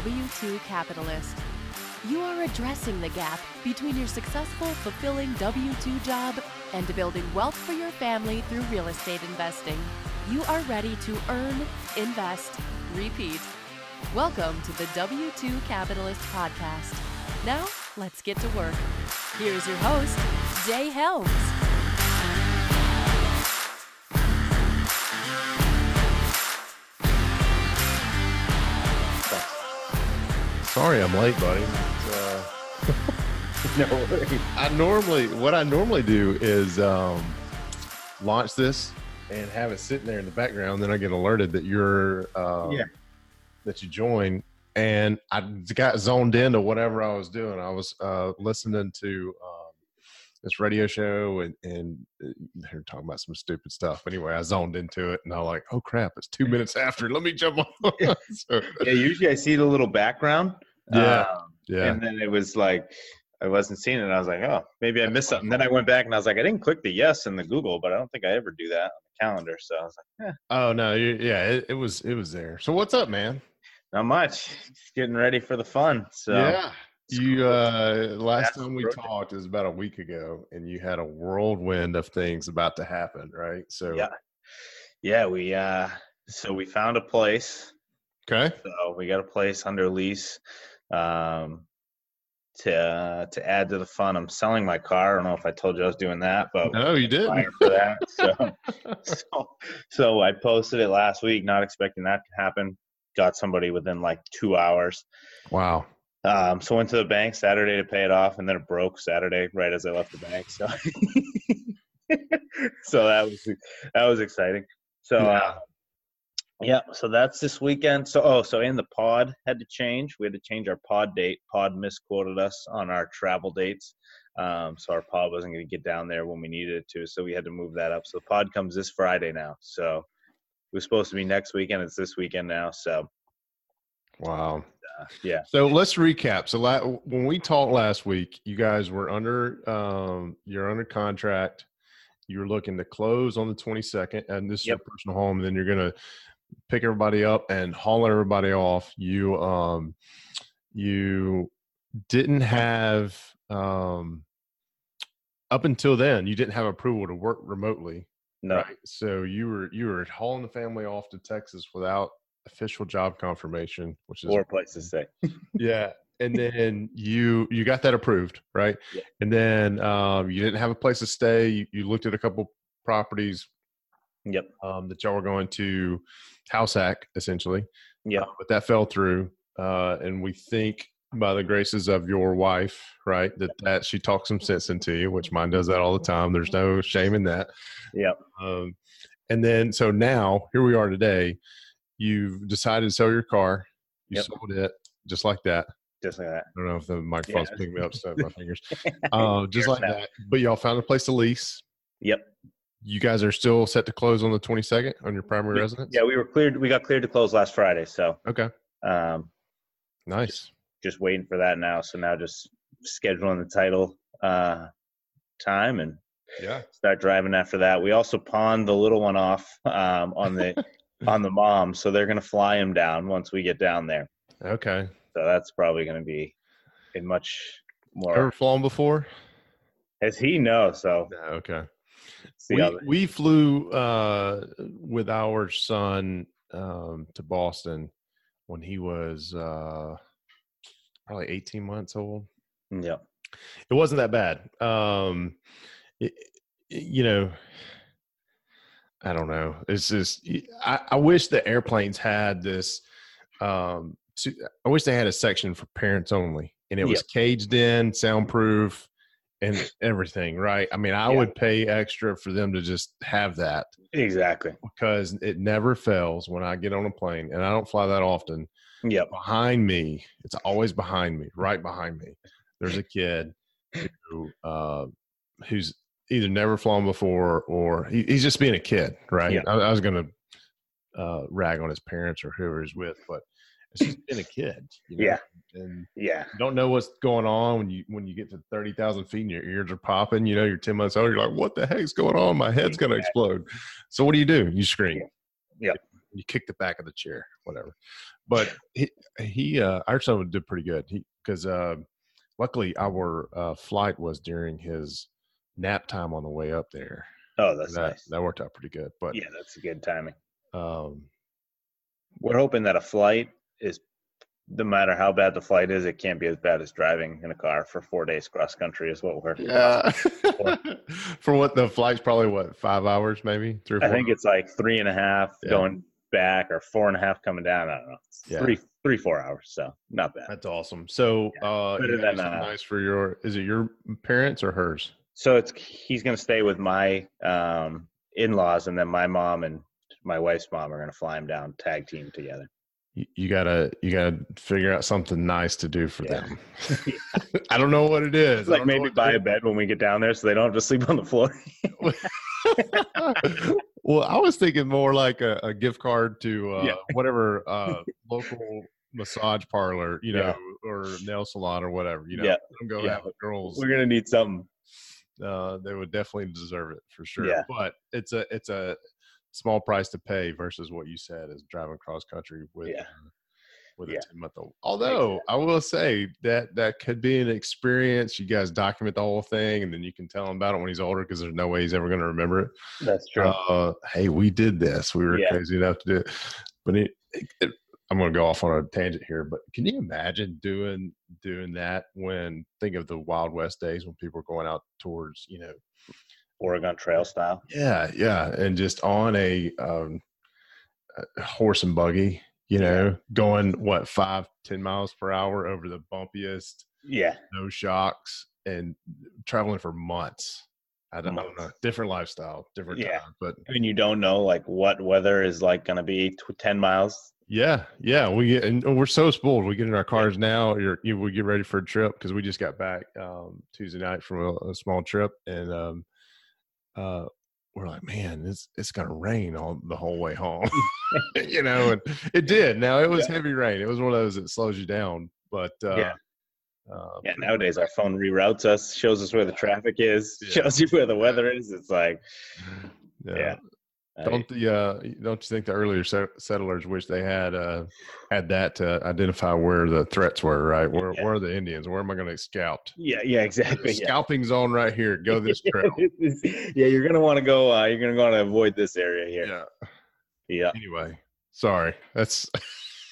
are a W 2 capitalist. You are addressing the gap between your successful, fulfilling W 2 job and building wealth for your family through real estate investing. You are ready to earn, invest, repeat. Welcome to the W 2 Capitalist Podcast. Now, let's get to work. Here's your host, Jay Helms. Sorry, I'm late, buddy. Uh, no worries. I normally, what I normally do is um, launch this and have it sitting there in the background. Then I get alerted that you're, uh, yeah. that you join, and I got zoned into whatever I was doing. I was uh, listening to um, this radio show, and and uh, they're talking about some stupid stuff. Anyway, I zoned into it, and I'm like, "Oh crap! It's two minutes after. Let me jump on." so, yeah, usually I see the little background. Yeah, um, yeah. And then it was like I wasn't seeing it. I was like, "Oh, maybe I missed something." Then I went back and I was like, "I didn't click the yes in the Google, but I don't think I ever do that on the calendar." So I was like, eh. "Oh no, yeah, it, it was it was there." So what's up, man? Not much. Just getting ready for the fun. So yeah. You uh last time we talked is about a week ago and you had a whirlwind of things about to happen, right? So Yeah. Yeah, we uh so we found a place. Okay. So we got a place under lease um to uh, to add to the fun. I'm selling my car. I don't know if I told you I was doing that, but no, you did for that. So, so, so I posted it last week, not expecting that to happen got somebody within like two hours. Wow. Um, so went to the bank Saturday to pay it off, and then it broke Saturday right as I left the bank. So, so that was that was exciting. So, yeah. Uh, yeah. So that's this weekend. So, oh, so in the pod had to change. We had to change our pod date. Pod misquoted us on our travel dates. Um, so our pod wasn't going to get down there when we needed it to. So we had to move that up. So the pod comes this Friday now. So it was supposed to be next weekend. It's this weekend now. So, wow. Uh, yeah. So let's recap. So la- when we talked last week, you guys were under um, you're under contract. You're looking to close on the 22nd, and this is yep. your personal home. And then you're gonna pick everybody up and haul everybody off. You um, you didn't have um, up until then. You didn't have approval to work remotely no. Right. So you were you were hauling the family off to Texas without official job confirmation, which is four place to stay. yeah. And then you you got that approved, right? Yeah. And then um, you didn't have a place to stay. You, you looked at a couple properties. Yep. Um, that y'all were going to house hack essentially. Yeah. Uh, but that fell through, uh, and we think by the graces of your wife, right? That that she talks some sense into you, which mine does that all the time. There's no shame in that. Yeah. Um, and then so now here we are today. You've decided to sell your car. You yep. sold it just like that. Just like that. I don't know if the microphone's yeah. picking me up, so my fingers. Uh, just like that. But y'all found a place to lease. Yep. You guys are still set to close on the 22nd on your primary we, residence. Yeah, we were cleared. We got cleared to close last Friday. So okay. Um, nice just waiting for that now. So now just scheduling the title uh, time and yeah, start driving after that. We also pawned the little one off um, on the on the mom, so they're gonna fly him down once we get down there. Okay. So that's probably gonna be a much more. Ever flown before? As he knows, so okay. We, we flew uh, with our son um, to Boston when he was uh, probably 18 months old. Yeah. It wasn't that bad. Um, it, you know, I don't know. It's just, I, I wish the airplanes had this. Um, to, I wish they had a section for parents only and it was caged in, soundproof, and everything, right? I mean, I yeah. would pay extra for them to just have that. Exactly. Because it never fails when I get on a plane, and I don't fly that often. Yeah. Behind me, it's always behind me, right behind me. There's a kid who uh, who's either never flown before or he, he's just being a kid, right? Yeah. I, I was going to uh, rag on his parents or whoever he's with, but it's just been a kid. You know? Yeah. And yeah, don't know what's going on when you when you get to thirty thousand feet and your ears are popping. You know, you're ten months old. You're like, what the heck's going on? My head's going to explode. So what do you do? You scream. Yeah. You kick the back of the chair, whatever. But he, he uh, our son did pretty good. He because uh, luckily our uh, flight was during his nap time on the way up there. Oh, that's that, nice. That worked out pretty good. But yeah, that's a good timing. um, We're hoping that a flight is, no matter how bad the flight is, it can't be as bad as driving in a car for four days cross country. Is what we're. yeah. For what the flight's probably what five hours maybe three. I think it's like three and a half Yeah. going back, or four and a half coming down. I don't know. Yeah. Three, three, four hours. So not bad. That's awesome. So, uh, Better you got than, uh, nice for your. Is it your parents or hers? So it's he's going to stay with my um, in-laws, and then my mom and my wife's mom are going to fly him down, tag team together. You, you gotta, you gotta figure out something nice to do for Yeah. them. I don't know what it is. Like maybe buy a bed when we get down there, so they don't have to sleep on the floor. well, I was thinking more like a, a gift card to uh, Yeah. whatever uh, local massage parlor, you know, Yeah. or nail salon or whatever. You know, Yeah. Go Yeah. girls. We're gonna need something. Uh, they would definitely deserve it for sure. Yeah. But it's a it's a small price to pay versus what you said is driving cross country with. Yeah. uh, with Yeah. a 10 month old. Although I will say that that could be an experience. You guys document the whole thing and then you can tell him about it when he's older because there's no way he's ever going to remember it That's true. uh, hey, we did this. We were Yeah. crazy enough to do it. But it, it, I'm going to go off on a tangent here. But can you imagine doing doing that when think of the Wild West days when people were going out towards you know Oregon Trail style. yeah yeah and just on a, um, a horse and buggy you know going what five ten miles per hour over the bumpiest Yeah, no shocks and traveling for months. I don't, I don't know. Different lifestyle, different Yeah. time, but I mean you don't know like what weather is like gonna be tw- ten miles. Yeah, yeah, we get and we're so spoiled. We get in our cars now. You're, you we get ready for a trip because we just got back um, Tuesday night from a, a small trip, and um, uh, we're like, man, it's it's gonna rain all the whole way home, you know. And it did. Now it was Yeah. heavy rain. It was one of those that slows you down, but uh, Yeah. uh, Yeah, nowadays our phone reroutes us, shows us where the traffic is, Yeah. shows you where the weather is. It's like, yeah. Yeah. Don't the uh, don't you think the earlier settlers wish they had uh, had that to identify where the threats were? Right, where Yeah. where are the Indians? Where am I going to scout? yeah, yeah, exactly. Yeah. Scalping zone right here. Go this trail. yeah, you're gonna want to go. Uh, you're gonna want to avoid this area here. yeah. Yeah, Anyway, sorry. That's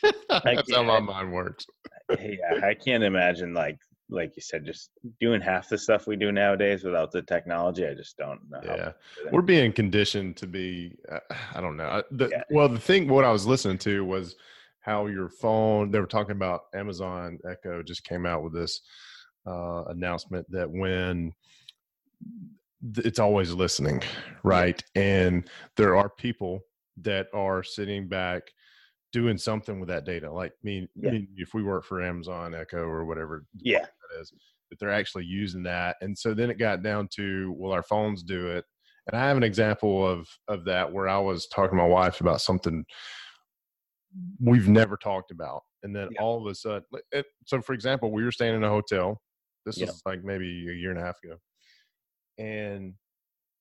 that's how my mind works. yeah. I can't imagine like like you said, just doing half the stuff we do nowadays without the technology. I just don't know. Yeah, we're being conditioned to be. Uh, I don't know. The, Yeah. Well, the thing what I was listening to was how your phone. They were talking about Amazon Echo just came out with this uh, announcement that when it's always listening, right? And there are people that are sitting back doing something with that data. Like me, Yeah. me if we work for Amazon Echo or whatever Yeah, is that they're actually using that. And so then it got down to will our phones do it. And i have an example of of that where i was talking to my wife about something we've never talked about. And then Yeah. all of a sudden it, so for example we were staying in a hotel. This Yeah. was like maybe a year and a half ago. And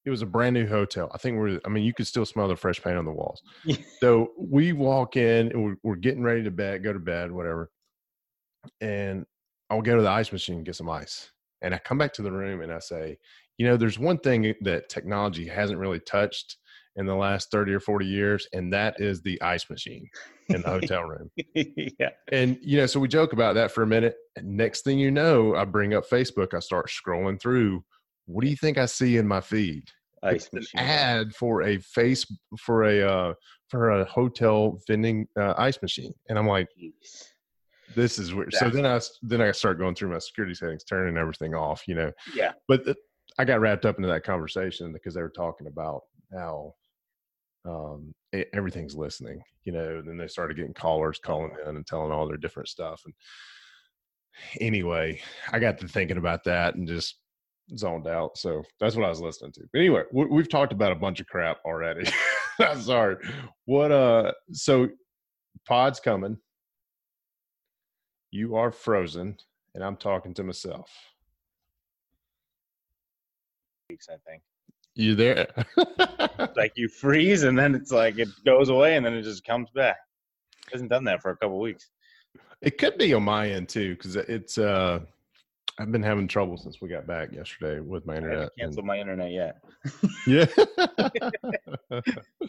it was a brand new hotel. I think we're i mean you could still smell the fresh paint on the walls. So we walk in and we're, we're getting ready to bed, go to bed, whatever. And I'll go to the ice machine and get some ice. And I come back to the room and I say, you know, there's one thing that technology hasn't really touched in the last 30 or 40 years, and that is the ice machine in the hotel room. yeah, And, you know, so we joke about that for a minute. And next thing you know, I bring up Facebook, I start scrolling through. What do you think I see in my feed? ice it's an machine. ad for a face for a uh, for a hotel vending uh, ice machine, and I'm like, Jeez. This is weird. So then I then I start going through my security settings, turning everything off, you know. Yeah, But th- I got wrapped up into that conversation because they were talking about how um, e- everything's listening, you know. And then they started getting callers calling in and telling all their different stuff. And anyway, I got to thinking about that and just zoned out. So that's what I was listening to. But anyway, we, we've talked about a bunch of crap already. I'm sorry. What uh? So pod's coming. You are frozen, and I'm talking to myself. weeks, I think. You there? like you freeze and then it's like it goes away and then it just comes back. It hasn't done that for a couple weeks. It could be on my end too, because it's uh I've been having trouble since we got back yesterday with my internet. haven't canceled my internet yet. Yeah.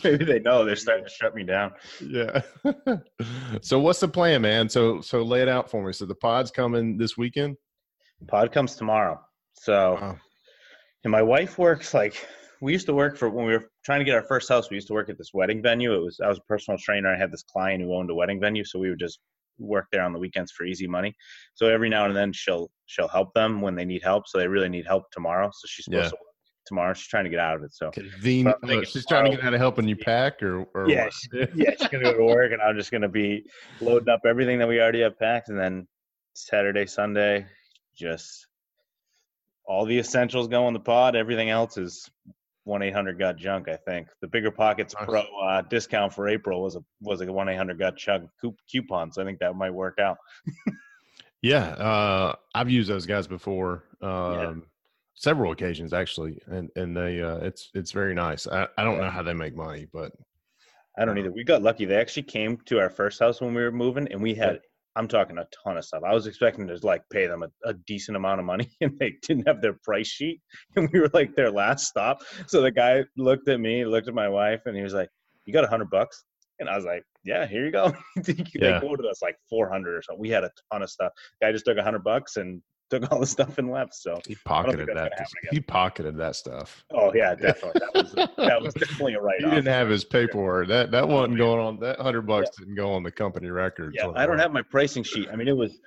Maybe they know they're starting to shut me down. yeah. so what's the plan, man? So so lay it out for me. So the pod's coming this weekend? Pod comes tomorrow. So Wow. and my wife works like we used to work for when we were trying to get our first house, we used to work at this wedding venue. It was I was a personal trainer. I had this client who owned a wedding venue, so we would just work there on the weekends for easy money. So every now and then she'll she'll help them when they need help. So they really need help tomorrow. So she's supposed Yeah. to work tomorrow. She's trying to get out of it. So Conven- But I'm uh, she's trying to get out of helping you pack or, or Yeah, she- yeah, she's gonna go to work, and I'm just gonna be loading up everything that we already have packed, and then Saturday, Sunday, just all the essentials go in the pod. Everything else is one eight hundred got junk. I think the bigger pockets Nice. pro uh, discount for April was a was a one eight hundred got junk coup- coupon, so I think that might work out. Yeah, uh, I've used those guys before, um, several occasions actually, and and they uh, it's it's very nice. I, I don't know how they make money, but I don't either. We got lucky. They actually came to our first house when we were moving, and we had. I'm talking a ton of stuff. I was expecting to like pay them a, a decent amount of money, and they didn't have their price sheet, and we were like their last stop. So the guy looked at me, looked at my wife, and he was like, "You got a hundred bucks?" And I was like, "Yeah, here you go." they Yeah. quoted us like 400 or something. We had a ton of stuff. Guy just took a hundred bucks and took all the stuff and left. So, he pocketed that. He pocketed that stuff. oh yeah, definitely. That was that was definitely a write off. He didn't have his paperwork. That that wasn't going on. That hundred bucks didn't go on the company records. Yeah, I don't have my pricing sheet. I mean, it was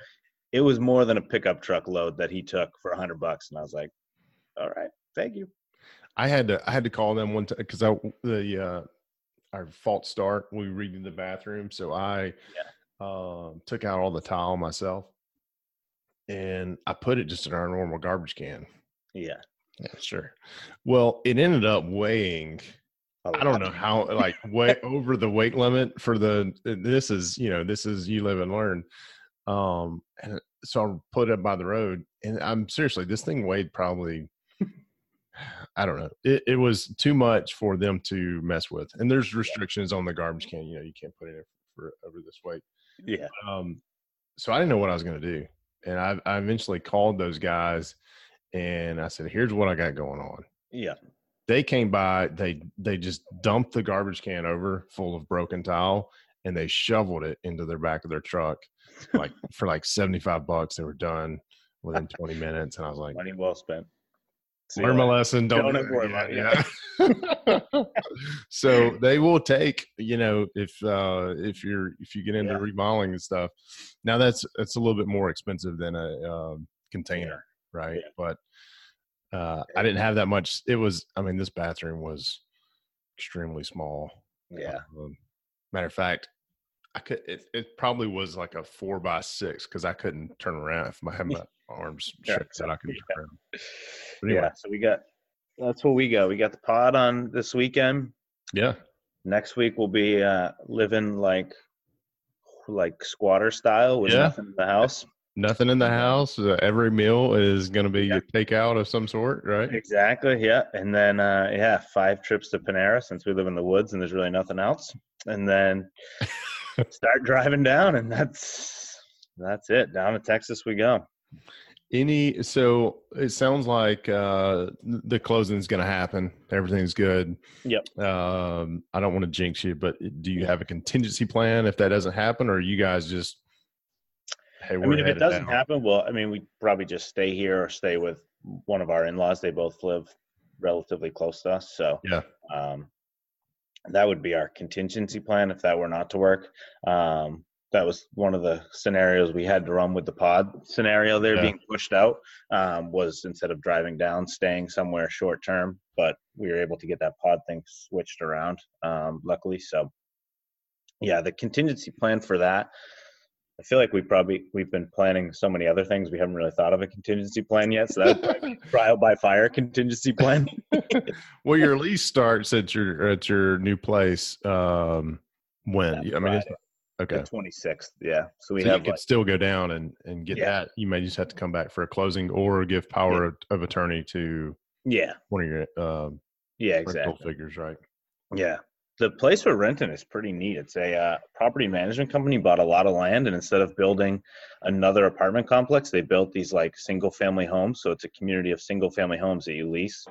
it was more than a pickup truck load that he took for a hundred bucks, and I was like, "All right, thank you." I had to I had to call them one time because I the uh our fault start we redid the bathroom, so I um took out all the tile myself, and I put it just in our normal garbage can. Yeah, Yeah, sure. Well, it ended up weighing I don't know how, like, way over the weight limit for the. This is, you know, this is you live and learn. Um, and so I put it by the road, and I'm seriously, this thing weighed probably. I don't know. It, it was too much for them to mess with, and there's restrictions on the garbage can. You know, you can't put it in for over this weight. Yeah, Um, so I didn't know what I was going to do, and I, I eventually called those guys, and I said, "Here's what I got going on." yeah, they came by they they just dumped the garbage can over full of broken tile and they shoveled it into their back of their truck like for like 75 bucks they were done within 20 minutes and i was like money well spent. Learn my lesson don't, Don't that. money, yeah. so they will take you know if uh if you're if you get into Yeah. remodeling and stuff. Now that's that's a little bit more expensive than a um, container right? Yeah. but uh i didn't have that much. It was i mean this bathroom was extremely small. Yeah, um, matter of fact i could it, it probably was like a four by six because i couldn't turn around if had my arms Yeah, i couldn't yeah. But anyway, yeah. So we got that's what we got. We got the pod on this weekend. yeah Next week we'll be uh, living like like squatter style with Yeah. nothing in the house. Nothing in the house. Uh, every meal is going to be Yeah. a takeout of some sort, right? Exactly. Yeah. And then, uh, yeah, five trips to Panera since we live in the woods and there's really nothing else. And then start driving down, and that's that's it. Down to Texas we go. Any so it sounds like uh the closing is going to happen. Everything's good. Yep. Um I don't want to jinx you, but do you have a contingency plan if that doesn't happen or you guys just hey, I mean, if it doesn't down? happen, well, I mean, we probably just stay here or stay with one of our in-laws. They both live relatively close to us, so Yeah. um, that would be our contingency plan if that were not to work. Um, that was one of the scenarios we had to run with the pod scenario there Yeah. being pushed out um, was instead of driving down staying somewhere short term but we were able to get that pod thing switched around um, luckily so yeah the contingency plan for that i feel like we probably we've been planning so many other things we haven't really thought of a contingency plan yet so that would trial by fire contingency plan well, your lease starts at your at your new place um when? That I mean, it's, Friday. Okay. the 26th yeah so we so you could like, still go down and and get Yeah. that. You may just have to come back for a closing or give power of, of attorney to yeah one of your um Yeah, exactly. figures, right? Yeah. The place we're renting is pretty neat. It's a uh, property management company bought a lot of land, and instead of building another apartment complex, they built these like single family homes. So it's a community of single family homes that you lease.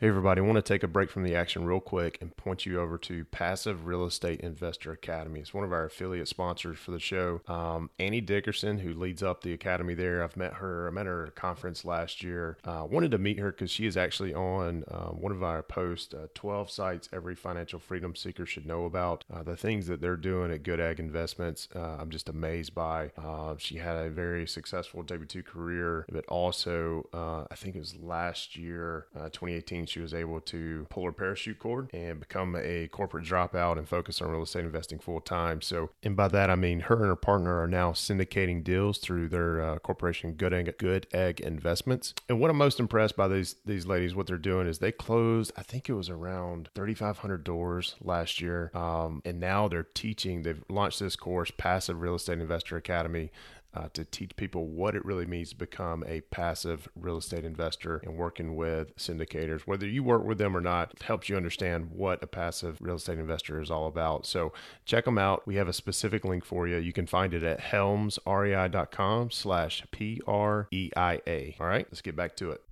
Hey, everybody, I want to take a break from the action real quick and point you over to Passive Real Estate Investor Academy. It's one of our affiliate sponsors for the show. Um, Annie Dickerson, who leads up the academy there, I've met her. I met her at a conference last year. Uh, wanted to meet her because she is actually on uh, one of our posts uh, 12 sites every financial freedom seeker should know about. Uh, the things that they're doing at Good Egg Investments, uh, I'm just amazed by. Uh, she had a very successful W 2 career, but also, I think it was last year, 2018 she was able to pull her parachute cord and become a corporate dropout and focus on real estate investing full time. So, and by that I mean her and her partner are now syndicating deals through their uh, corporation Good Egg, Good Egg Investments. And what I'm most impressed by these these ladies, what they're doing is they closed, I think it was around 3,500 doors last year, um, and now they're teaching. They've launched this course, Passive Real Estate Investor Academy uh, to teach people what it really means to become a passive real estate investor and working with syndicators. Whether you work with them or not, helps you understand what a passive real estate investor is all about. So check them out. We have a specific link for you. You can find it at helmsrei.com slash P-R-E-I-A. All right, let's get back to it.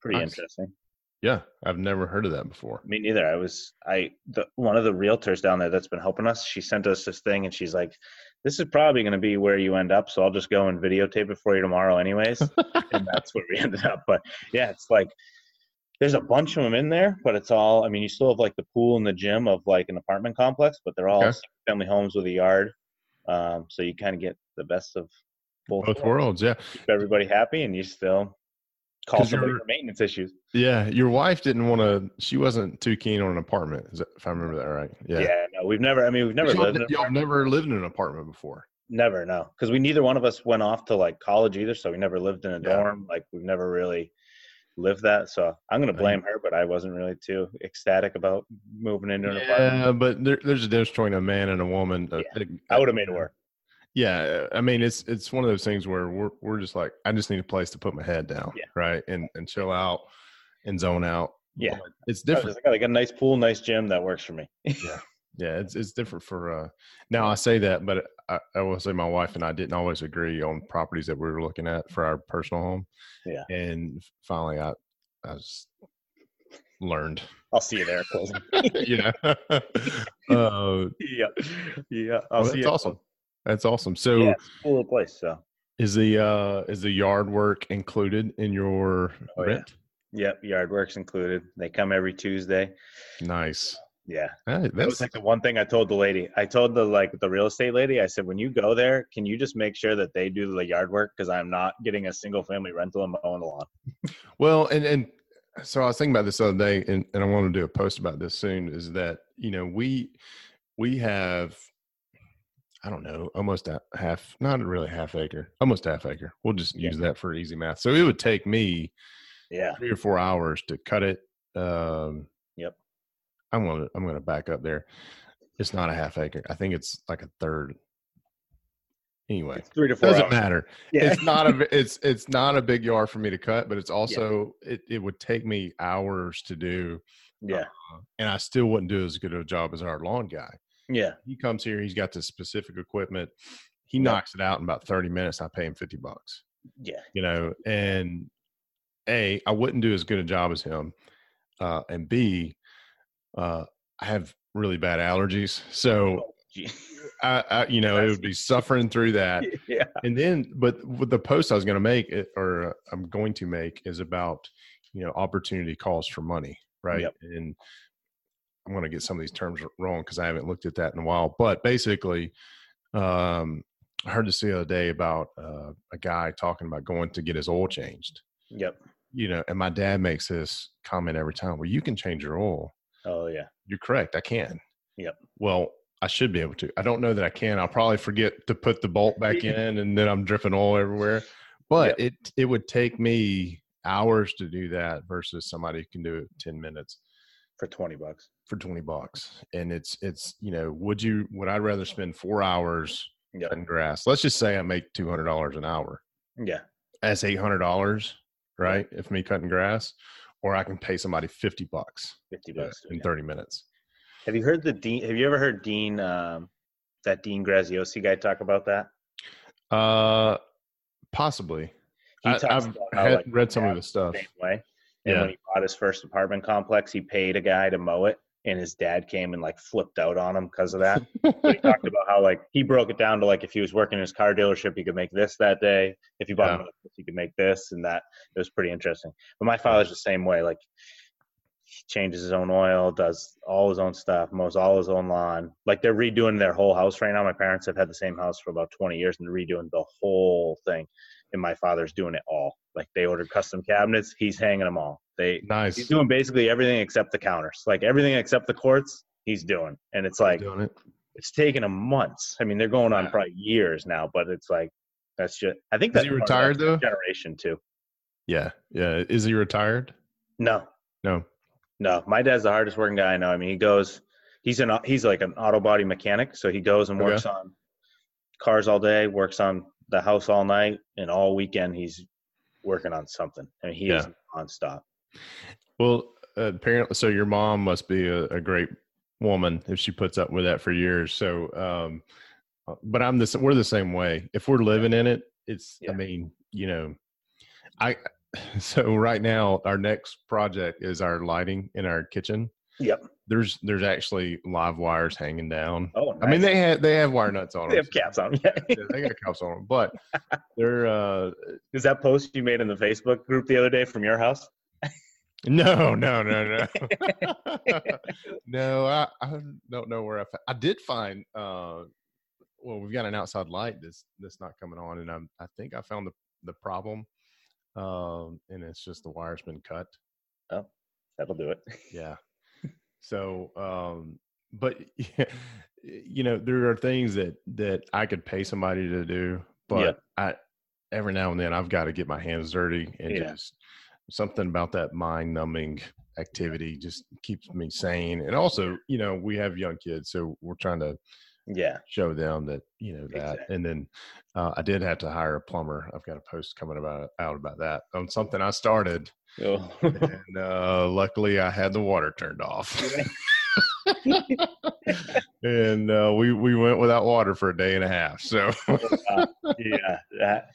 Pretty Nice. interesting. Yeah, I've never heard of that before. Me neither. I was I the one of the realtors down there that's been helping us. She sent us this thing, and she's like, "This is probably going to be where you end up, so I'll just go and videotape it for you tomorrow, anyways." and that's where we ended up. But yeah, it's like there's a bunch of them in there, but it's all. I mean, you still have like the pool and the gym of like an apartment complex, but they're all Okay. family homes with a yard. Um, so you kind of get the best of both, Both worlds, yeah. Keep everybody happy, and you still call 'Cause somebody for maintenance issues. Yeah, your wife didn't want to. She wasn't too keen on an apartment, that, if I remember that right. Yeah, Yeah. no, we've never. I mean, we've never y'all, lived in. an y'all never lived in an apartment before. Never, no, because we neither one of us went off to like college either, so we never lived in a Yeah. dorm. Like we've never really lived that. So I'm gonna blame her, but I wasn't really too ecstatic about moving into an Yeah, apartment. but there, there's a difference between a man and a woman. Uh, I would have made it work. Yeah, I mean it's it's one of those things where we're we're just like I just need a place to put my head down, Yeah. right, and and chill out and zone out. Yeah. But it's I was different. just got like a nice pool, nice gym that works for me. Yeah, yeah, it's it's different for. uh Now I say that, but I, I will say my wife and I didn't always agree on properties that we were looking at for our personal home. Yeah. and finally I I just learned, I'll see you there. You know. uh, yeah, yeah. I'll well, see that's you. awesome. That's awesome. So. Yeah, cool little place. So Is the uh is the yard work included in your Oh, yeah. yep, yard works included. They come every Tuesday. Nice. Yeah, Hey, That was like the one thing I told the lady. I told the like the real estate lady. I said, when you go there, can you just make sure that they do the yard work because I'm not getting a single family rental and mowing the lawn. well, and and so I was thinking about this the other day, and and I want to do a post about this soon. Is that you know we we have I don't know almost a half, not really half acre, almost half acre. We'll just Yeah. use that for easy math. So it would take me Yeah, three or four hours to cut it. Um, Yep. I'm gonna I'm gonna back up there. It's not a half acre. I think it's like a third. Anyway, it's three to four doesn't hours. matter. Yeah, It's not a it's it's not a big yard for me to cut, but it's also it, it would take me hours to do, yeah, uh, and I still wouldn't do as good a job as our lawn guy. Yeah. He comes here, he's got this specific equipment. He Yep. knocks it out in about 30 minutes. I pay him 50 bucks Yeah, you know and a i wouldn't do as good a job as him uh and b uh i have really bad allergies so i, I you know it would be suffering through that yeah, and then but with the post i was going to make it or i'm going to make is about you know opportunity calls for money right Yep. and i'm going to get some of these terms wrong because i haven't looked at that in a while but basically um i heard this the other day about uh, a guy talking about going to get his oil changed. Yep. you know and my dad makes this comment every time well you can change your oil. Oh yeah, you're correct i can. Yep. well i should be able to. I don't know that i can. I'll probably forget to put the bolt back in and then i'm dripping oil everywhere but it it would take me hours to do that versus somebody who can do it 10 minutes for twenty bucks. for 20 bucks and it's it's you know would you would i rather spend four hours Yep. cutting grass let's just say i make $200 an hour Yeah, that's $800 right? If me cutting grass, or I can pay somebody fifty bucks, fifty bucks in thirty minutes. Have you heard the Dean? Have you ever heard Dean? Um, that Dean Graziosi guy talk about that? Uh, possibly. He I, talks have about how, had, like, read some of the stuff. way. And Yeah. when he bought his first apartment complex, he paid a guy to mow it, and his dad came and like flipped out on him because of that. but he talked about how like he broke it down to like if he was working in his car dealership, he could make this that day. If he bought Yeah. another place, he could make this and that. It was pretty interesting. But my father's the same way. Like he changes his own oil, does all his own stuff, mows all his own lawn. Like they're redoing their whole house right now. My parents have had the same house for about 20 years and they're redoing the whole thing. And my father's doing it all. Like they ordered custom cabinets, he's hanging them all. They Nice. he's doing basically everything except the counters. Like everything except the quartz, he's doing. And it's like doing it. it's taken him months. I mean, they're going on Yeah. probably years now, but it's like that's just. I think Is that's he retired, though? Generation too. Yeah, yeah. Is he retired? No, No. no. My dad's the hardest working guy I know. I mean, he goes. He's an he's like an auto body mechanic, so he goes and Okay. works on cars all day, works on the house all night, and all weekend he's working on something. I mean, he is nonstop. Well, apparently, so your mom must be a, a great woman if she puts up with that for years. So, um, uh, but I'm the s- we're the same way. If we're living in it, it's. Yeah. I mean, you know, I. So right now, our next project is our lighting in our kitchen. Yep. There's there's actually live wires hanging down. Oh, I mean, they have they have wire nuts on them. they have caps on. 'em, Yeah. Yeah, they got caps on them, but they're uh Is that post you made in the Facebook group the other day from your house? No, no, no, no, no. I, I don't know where I. I did find. uh Well, we've got an outside light that's that's not coming on, and I'm. I think I found the the problem, um, and it's just the wire's been cut. Oh, that'll do it. Yeah. So, um, but you know, there are things that that I could pay somebody to do, but Yeah. I every now and then I've got to get my hands dirty and Yeah. just something about that mind numbing activity just keeps me sane. And also, you know, we have young kids, so we're trying to Yeah. show them that you know that. Exactly. And then uh, I did have to hire a plumber. I've got a post coming about out about that on something I started Oh. and uh, luckily I had the water turned off. and uh, we we went without water for a day and a half. So Uh, yeah, that,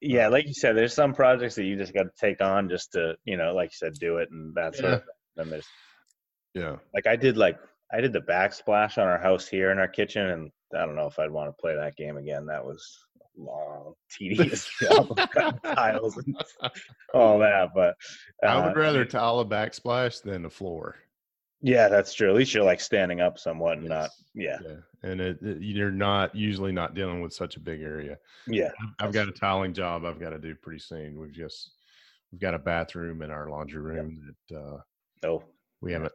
yeah. Like you said, there's some projects that you just got to take on just to, you know, like you said, do it and that sort of thing. Then there's yeah, like I did like I did the backsplash on our house here in our kitchen, and I don't know if I'd want to play that game again. That was long, tedious job of tiles and all that. But I uh, would rather tile a backsplash than a floor. yeah, that's true. At least you're like standing up somewhat and Yes. not. Yeah, Yeah, and it, it- you're not usually not dealing with such a big area. yeah, I've got a tiling job I've got to do pretty soon. We've just we've got a bathroom in our laundry room that uh, no, we haven't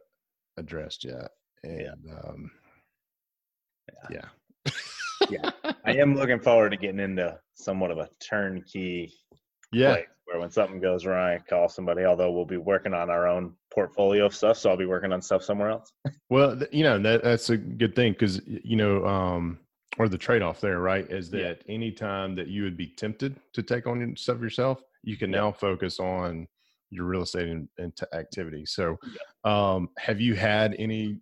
addressed yet, and Yeah. um, yeah, Yeah. I am looking forward to getting into somewhat of a turnkey yeah. place where when something goes wrong, I call somebody. Although we'll be working on our own portfolio of stuff, so I'll be working on stuff somewhere else. Well, you know that that's a good thing because you know, um, or the trade off there, right, is Yeah. that any time that you would be tempted to take on your- stuff yourself, you can Yeah. now focus on your real estate and, and t- activity. So, um, have you had any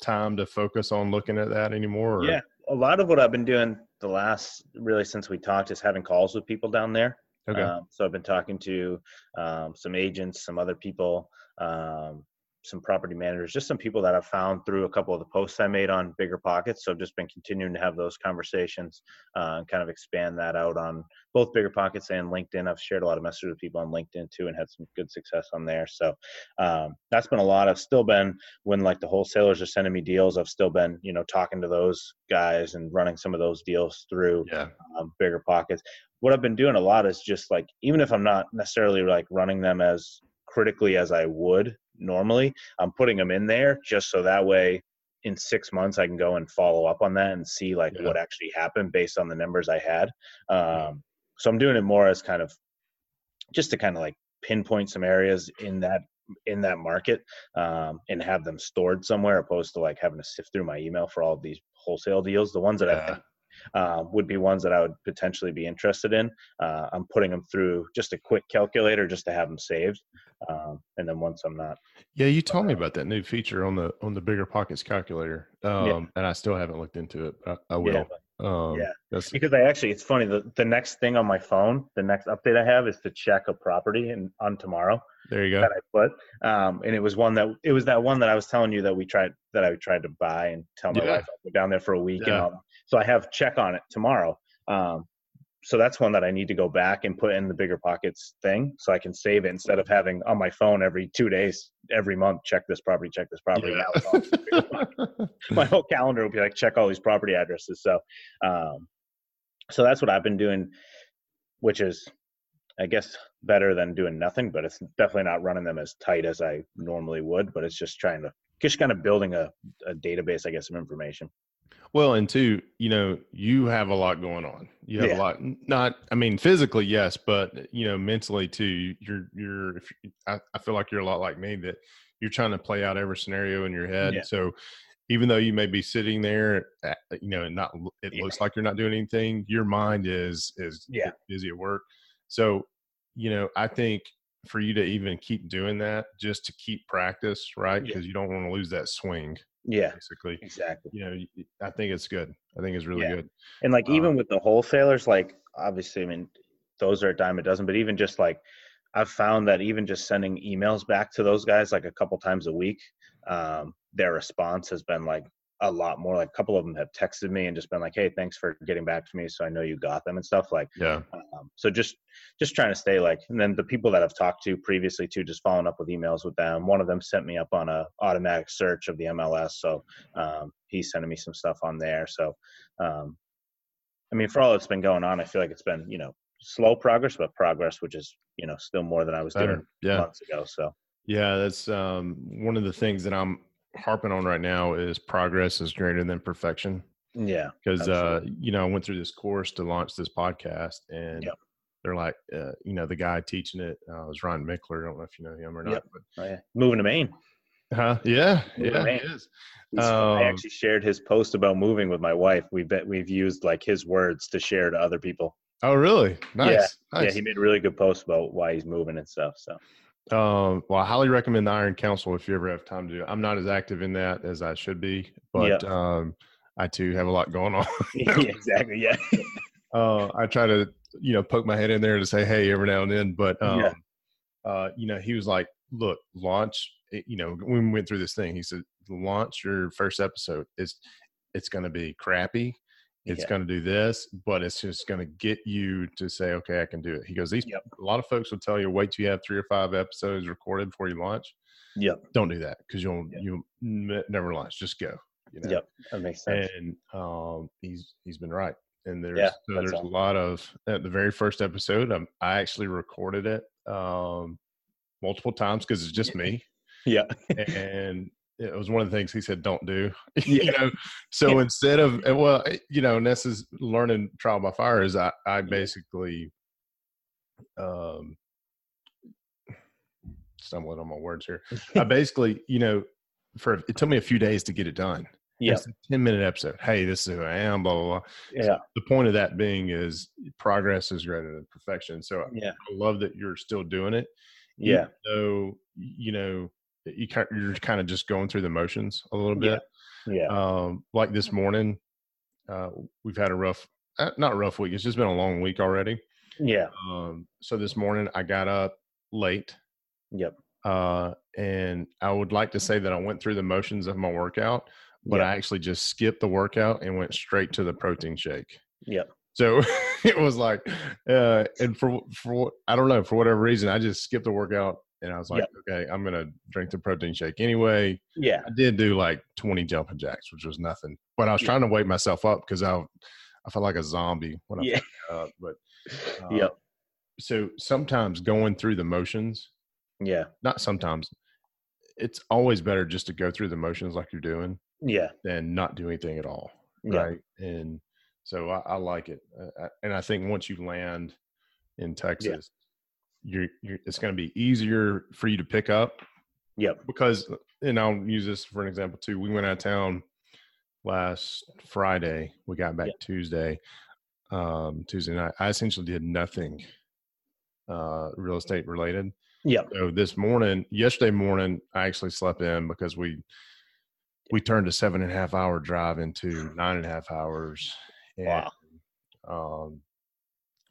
time to focus on looking at that anymore? Or? Yeah, a lot of what I've been doing the last really since we talked is having calls with people down there. Okay. Um, so I've been talking to um, some agents, some other people, um, some property managers, just some people that I've found through a couple of the posts I made on Bigger Pockets. So I've just been continuing to have those conversations uh, and kind of expand that out on both Bigger Pockets and LinkedIn. I've shared a lot of messages with people on LinkedIn too and had some good success on there. So um, that's been a lot. I've still been when like the wholesalers are sending me deals. I've still been you know talking to those guys and running some of those deals through yeah. um, bigger pockets. What I've been doing a lot is just like even if I'm not necessarily like running them as critically as I would normally, I'm putting them in there just so that way in six months I can go and follow up on that and see like Yeah. what actually happened based on the numbers I had. Um, so I'm doing it more as kind of just to kind of like pinpoint some areas in that in that market um, and have them stored somewhere opposed to like having to sift through my email for all of these wholesale deals the ones that i Yeah. think uh, would be ones that I would potentially be interested in. Uh, I'm putting them through just a quick calculator just to have them saved, um, and then once I'm not. Yeah, you told me about that new feature on the on the bigger pockets calculator, um, yeah. and I still haven't looked into it. I, I will. Yeah. Um, yeah, that's because I actually, it's funny. The, the next thing on my phone, the next update I have is to check a property and on tomorrow. There you go. That I put, um, and it was one that it was that one that I was telling you that we tried that I tried to buy and tell my yeah. wife I'd go down there for a week yeah. and all. So I have check on it tomorrow. Um, so that's one that I need to go back and put in the bigger pockets thing so I can save it instead of having on my phone every two days, every month, check this property, check this property. Yeah. my whole calendar will be like, check all these property addresses. So, um, so that's what I've been doing, which is, I guess, better than doing nothing, but it's definitely not running them as tight as I normally would, but it's just trying to, just kind of building a, a database, I guess, of information. Well, and two, you know, you have a lot going on. You have yeah. a lot. Not, I mean, physically, yes, but you know, mentally too. You're, you're. If, I, I feel like you're a lot like me that you're trying to play out every scenario in your head. Yeah. So, even though you may be sitting there, at, you know, and not, it yeah. looks like you're not doing anything. Your mind is is yeah busy at work. So, you know, I think for you to even keep doing that, just to keep practice, right? Because you don't want to lose that swing. Yeah, basically, exactly. You know, I think it's good. I think it's really yeah. good. And like um, even with the wholesalers, like obviously, I mean, those are a dime a dozen. But even just like I've found that even just sending emails back to those guys like a couple times a week, um, their response has been like, a lot more. Like a couple of them have texted me and just been like, "Hey, thanks for getting back to me." So I know you got them and stuff. Like, yeah. Um, so just just trying to stay like, and then the people that I've talked to previously too, just following up with emails with them. One of them sent me up on a automatic search of the MLS, so um, he's sending me some stuff on there. So, um, I mean, for all that's been going on, I feel like it's been you know slow progress, but progress, which is you know still more than I was Better. doing yeah. months ago. So. Yeah, that's um, one of the things that I'm harping on right now is progress is greater than perfection. Yeah. Because, uh, you know, I went through this course to launch this podcast and yep. they're like, uh, you know, the guy teaching it uh, was Ryan Michler. I don't know if you know him or not. Yep. But, oh, yeah. Moving to Maine. Huh? Yeah. Moving yeah. Is. Um, I actually shared his post about moving with my wife. We bet we've used like his words to share to other people. Oh, really? Nice. Yeah. Nice. Yeah. He made a really good post about why he's moving and stuff. So, um, well, I highly recommend the Iron Council if you ever have time to do it. I'm not as active in that as I should be, but um, I too have a lot going on. yeah, exactly. Yeah. uh, I try to, you know, poke my head in there to say, hey, every now and then. But, um, yeah. uh, you know, he was like, look, launch, eh, you know, when we went through this thing, he said, launch your first episode. It's, it's going to be crappy it's yeah. going to do this, but it's just going to get you to say, okay, I can do it. He goes, these yep. a lot of folks will tell you wait till you have three or five episodes recorded before you launch. Yep. Don't do that because you'll yep. you never launch. Just go. You know? Yep. That makes sense. And um, he's he's been right. And there's yeah, so there's awesome. a lot of at the very first episode. Um, I actually recorded it um, multiple times because it's just me. Yeah. and it was one of the things he said don't do yeah. you know? So yeah. instead of well eh, you know and this is learning trial by fire is i i basically um stumbling on my words here. I basically you know for it took me a few days to get it done. Yeah it's a 10 minute episode. Hey this is who i am blah blah blah. Yeah. so the point of that being is progress is greater than perfection. So yeah. I love that you're still doing it yeah. so you know you kind you're kind of just going through the motions a little bit. Yeah. yeah. Um, like this morning, uh, we've had a rough, uh, not rough week. It's just been a long week already. Yeah. Um, so this morning I got up late. Yep. Uh, and I would like to say that I went through the motions of my workout, but yep. I actually just skipped the workout and went straight to the protein shake. Yep. So it was like, uh, and for for I don't know for whatever reason I just skipped the workout and I was like, yep. okay, I'm gonna drink the protein shake anyway. Yeah, I did do like 20 jumping jacks, which was nothing, but I was yeah. trying to wake myself up because I I felt like a zombie when I yeah. up. But uh, yep. So sometimes going through the motions. Yeah. Not sometimes. It's always better just to go through the motions like you're doing. Yeah. Than not do anything at all. Right. Yeah. And so I, I like it, uh, and I think once you land in Texas, you're, you're it's going to be easier for you to pick up. Yep. Because, and I'll use this for an example too. We went out of town last Friday. We got back Yeah. Tuesday, um, Tuesday night. I essentially did nothing uh, real estate related. Yep. So this morning, yesterday morning, I actually slept in because we we turned a seven and a half hour drive into nine and a half hours. And, Wow. Um,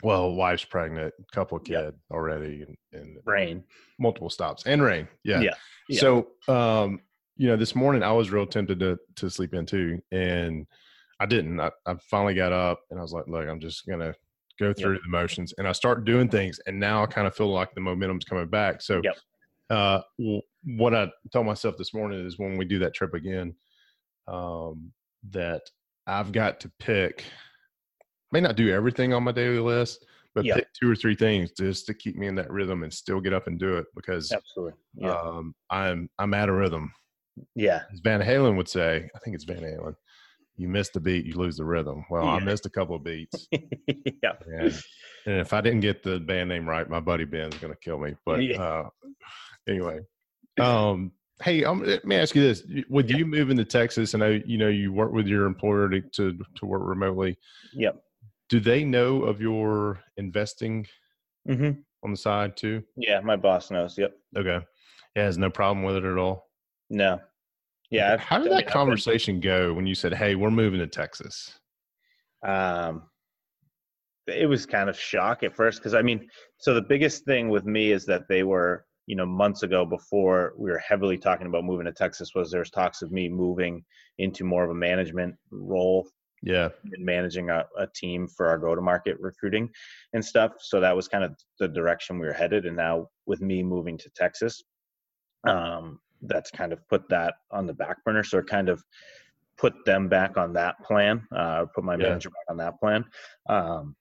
well, wife's pregnant, couple kid Yep. already, and, and Rain. multiple stops and rain. Yeah. Yeah. Yeah. So, um, you know, this morning I was real tempted to to sleep in too, and I didn't. I, I finally got up and I was like, look, I'm just gonna go through the motions, and I start doing things, and now I kind of feel like the momentum's coming back. So, Yep. uh, what I told myself this morning is when we do that trip again, um, that I've got to pick. May not do everything on my daily list, but Yep. pick two or three things just to keep me in that rhythm and still get up and do it because Absolutely. Yeah. um, I'm I'm out of rhythm. yeah. As Van Halen would say, I think it's Van Halen. You miss the beat, you lose the rhythm. Well, I missed a couple of beats, yeah. and, and if I didn't get the band name right, my buddy Ben's going to kill me. But Yeah. uh, anyway, um, hey, um, let me ask you this: With you moving to Texas, and I, you know, you work with your employer to to, to work remotely. Yep. Do they know of your investing hmm on the side too? Yeah. My boss knows. Yep. Okay, yeah, has no problem with it at all. No. Yeah. How did that conversation go when you said, "Hey, we're moving to Texas"? um it was kind of shock at first because i mean so the biggest thing with me is that they were you know months ago before we were heavily talking about moving to texas was there's talks of me moving into more of a management role Yeah, and managing a, a team for our go to market recruiting and stuff. So that was kind of the direction we were headed. And now with me moving to texas um that's kind of put that on the back burner. So it kind of put them back on that plan uh put my Yeah. manager back on that plan. Um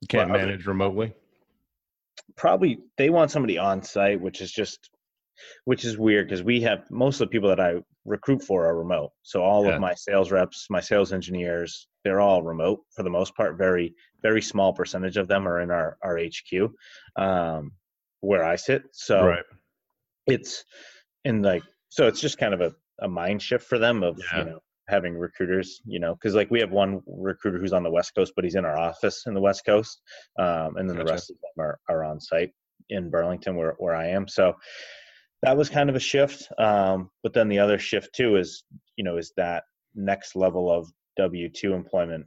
you can't manage remotely. probably they want somebody on site which is just which is weird because we have most of the people that i recruit for are remote so all Yeah. of my sales reps my sales engineers they're all remote for the most part very very small percentage of them are in our our hq um where i sit so right. it's and like so it's just kind of a, a mind shift for them of Yeah. you know having recruiters you know because like we have one recruiter who's on the west coast but he's in our office in the west coast um, and then the rest of them are, are on site in burlington where, where i am so that was kind of a shift um, but then the other shift too is you know is that next level of w2 employment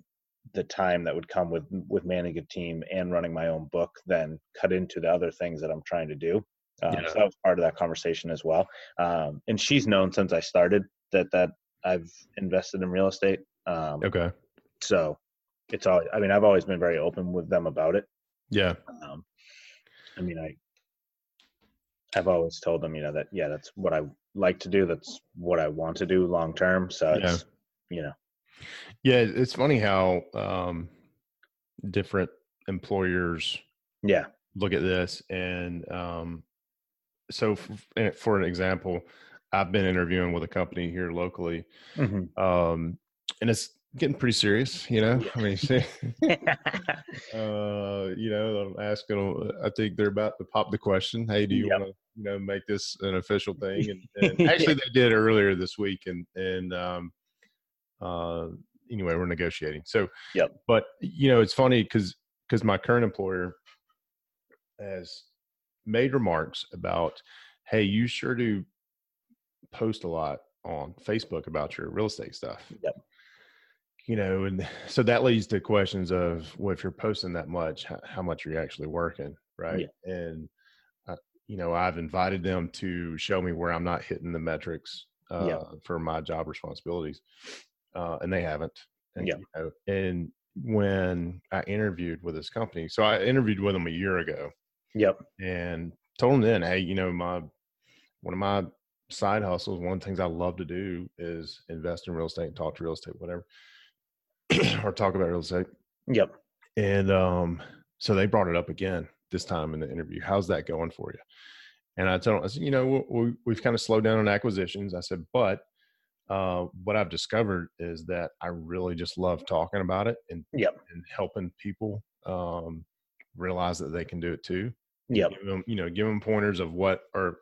the time that would come with with managing a team and running my own book then cut into the other things that i'm trying to do um, Yeah. so that was part of that conversation as well um, and she's known since i started that that i've invested in real estate um, Okay. so it's all i mean i've always been very open with them about it Yeah. um, i mean i i've always told them you know that yeah that's what i like to do that's what i want to do long term so Yeah. it's you know Yeah. It's funny how um, different employers yeah look at this, and um, so f- f- for an example, I've been interviewing with a company here locally, Mhm. um, and it's getting pretty serious. You know, I mean. Mm-hmm. uh, you know, I'm asking. I think they're about to pop the question. Hey, do you Yep. want to, you know, make this an official thing? And, and actually, they did earlier this week. And and um, uh, anyway, we're negotiating. So, Yep. But you know, it's funny because because my current employer has made remarks about, hey, you sure do post a lot on Facebook about your real estate stuff Yep. you know and so that leads to questions of well if you're posting that much how, how much are you actually working right and uh, you know i've invited them to show me where i'm not hitting the metrics uh, Yeah. for my job responsibilities uh, and they haven't and, Yeah. you know, and when i interviewed with this company so i interviewed with them a year ago yep and told them then, hey, you know, my one of my side hustles, one of the things I love to do is invest in real estate and talk to real estate, whatever, or talk about real estate. yep And um, so they brought it up again this time in the interview. How's that going for you? And I told them, I said, you know, we, we've kind of slowed down on acquisitions. I said, but uh, what I've discovered is that I really just love talking about it and, Yep. and helping people um, realize that they can do it too yep give them, you know, give them pointers of what or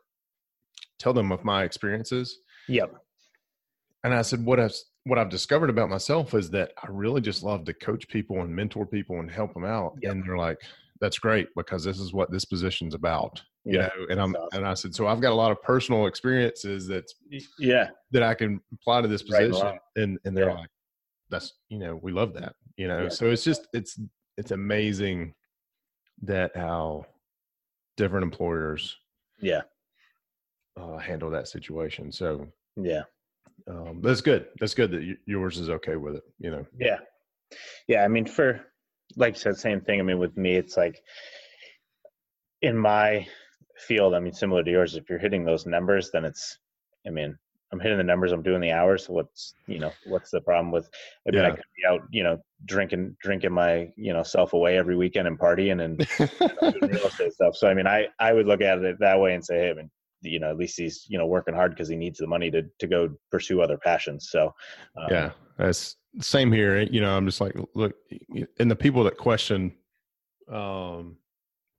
tell them of my experiences. yep And I said, what I've, what I've discovered about myself is that I really just love to coach people and mentor people and help them out. Yep. And they're like, that's great because this is what this position's about. You Yeah, know, and I'm awesome. and I said, so I've got a lot of personal experiences that's Yeah. that I can apply to this position. along. And and they're Yeah. like, that's you know, we love that. You know, Yeah. so it's just it's it's amazing that how different employers Yeah. uh, handle that situation. So Yeah. um, that's good. That's good that y- yours is okay with it. You know. Yeah. Yeah. I mean, for, like you said, same thing. I mean, with me, it's like in my field, I mean, similar to yours, if you're hitting those numbers, then it's, I mean, I'm hitting the numbers, I'm doing the hours. So what's, you know, what's the problem with, I mean, I Yeah. could be out, you know, drinking, drinking my, you know, self away every weekend and partying and doing real estate stuff. So, I mean, I, I would look at it that way and say, hey, I mean, you know, at least he's, you know, working hard because he needs the money to, to go pursue other passions. So, um, yeah, that's same here. You know, I'm just like, look, and the people that question, um,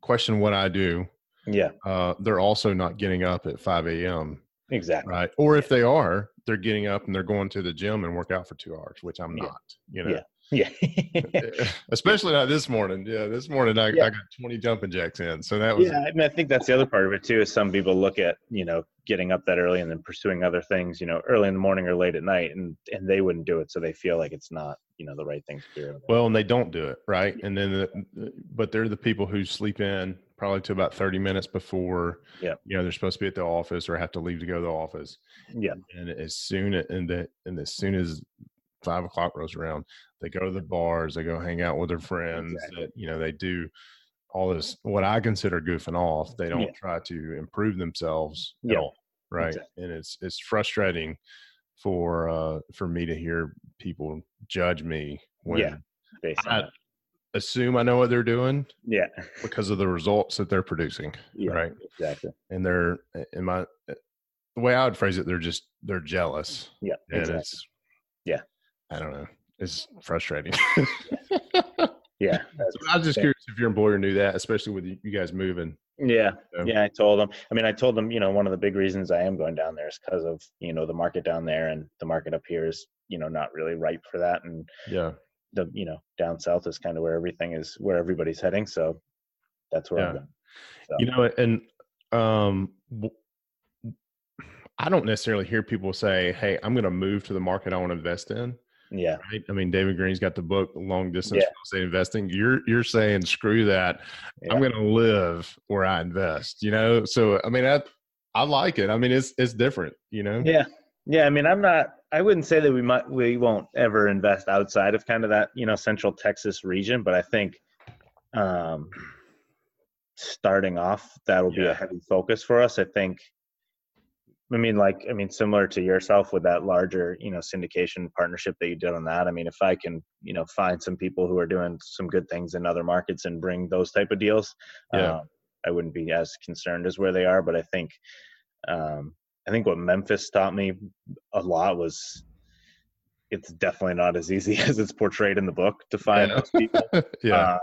question what I do, yeah, uh, they're also not getting up at 5 a.m. exactly. Right. Or if they are, they're getting up and they're going to the gym and work out for two hours, which I'm Yeah. not, you know, Yeah. Eh, yeah. especially not this morning. Yeah. This morning I, Yeah. I got 20 jumping jacks in. So that was, yeah, I mean, I think that's the other part of it too. Is some people look at you know getting up that early and then pursuing other things, you know, early in the morning or late at night, and and they wouldn't do it, so they feel like it's not you know the right thing to do. well, and they don't do it. Right. And then, the, but they're the people who sleep in probably to about 30 minutes before, Yeah. you know, they're supposed to be at the office or have to leave to go to the office. Yeah. And as soon as, and that, and as soon as five o'clock rolls around, they go to the bars, they go hang out with their friends Exactly. that, you know, they do all this, what I consider goofing off. They don't Yeah. try to improve themselves at Yeah. all. Right. Exactly. And it's, it's frustrating for, uh, for me to hear people judge me when Yeah. I that. assume I know what they're doing Yeah. because of the results that they're producing. Yeah. Right. Exactly. And they're, in my, the way I would phrase it, they're just, they're jealous. Yeah. And Exactly. it's, Yeah. I don't know. It's frustrating. Yeah. I was just Yeah. curious if your employer knew that, especially with you guys moving. Yeah, So- yeah. I told them. I mean, I told them. You know, one of the big reasons I am going down there is because of you know the market down there, and the market up here is you know not really ripe for that, and Yeah. the you know down south is kind of where everything is, where everybody's heading. So that's where I'm going. So, You know, and um, I don't necessarily hear people say, "Hey, I'm going to move to the market I want to invest in." Yeah, Right? I mean, David Greene's got the book "Long Distance Yeah. Real Estate Investing." You're you're saying, "Screw that! I'm going to live where I invest." You know, so I mean, I I like it. I mean, it's it's different. You know, yeah, yeah. I mean, I'm not. I wouldn't say that we might. We won't ever invest outside of kind of that you know central Texas region, but I think. um starting off that'll be a heavy focus for us i think i mean like i mean similar to yourself with that larger you know syndication partnership that you did on that i mean if i can you know find some people who are doing some good things in other markets and bring those type of deals Yeah. um, i wouldn't be as concerned as where they are but i think um i think what memphis taught me a lot was it's definitely not as easy as it's portrayed in the book to find Yeah. those people yeah, uh,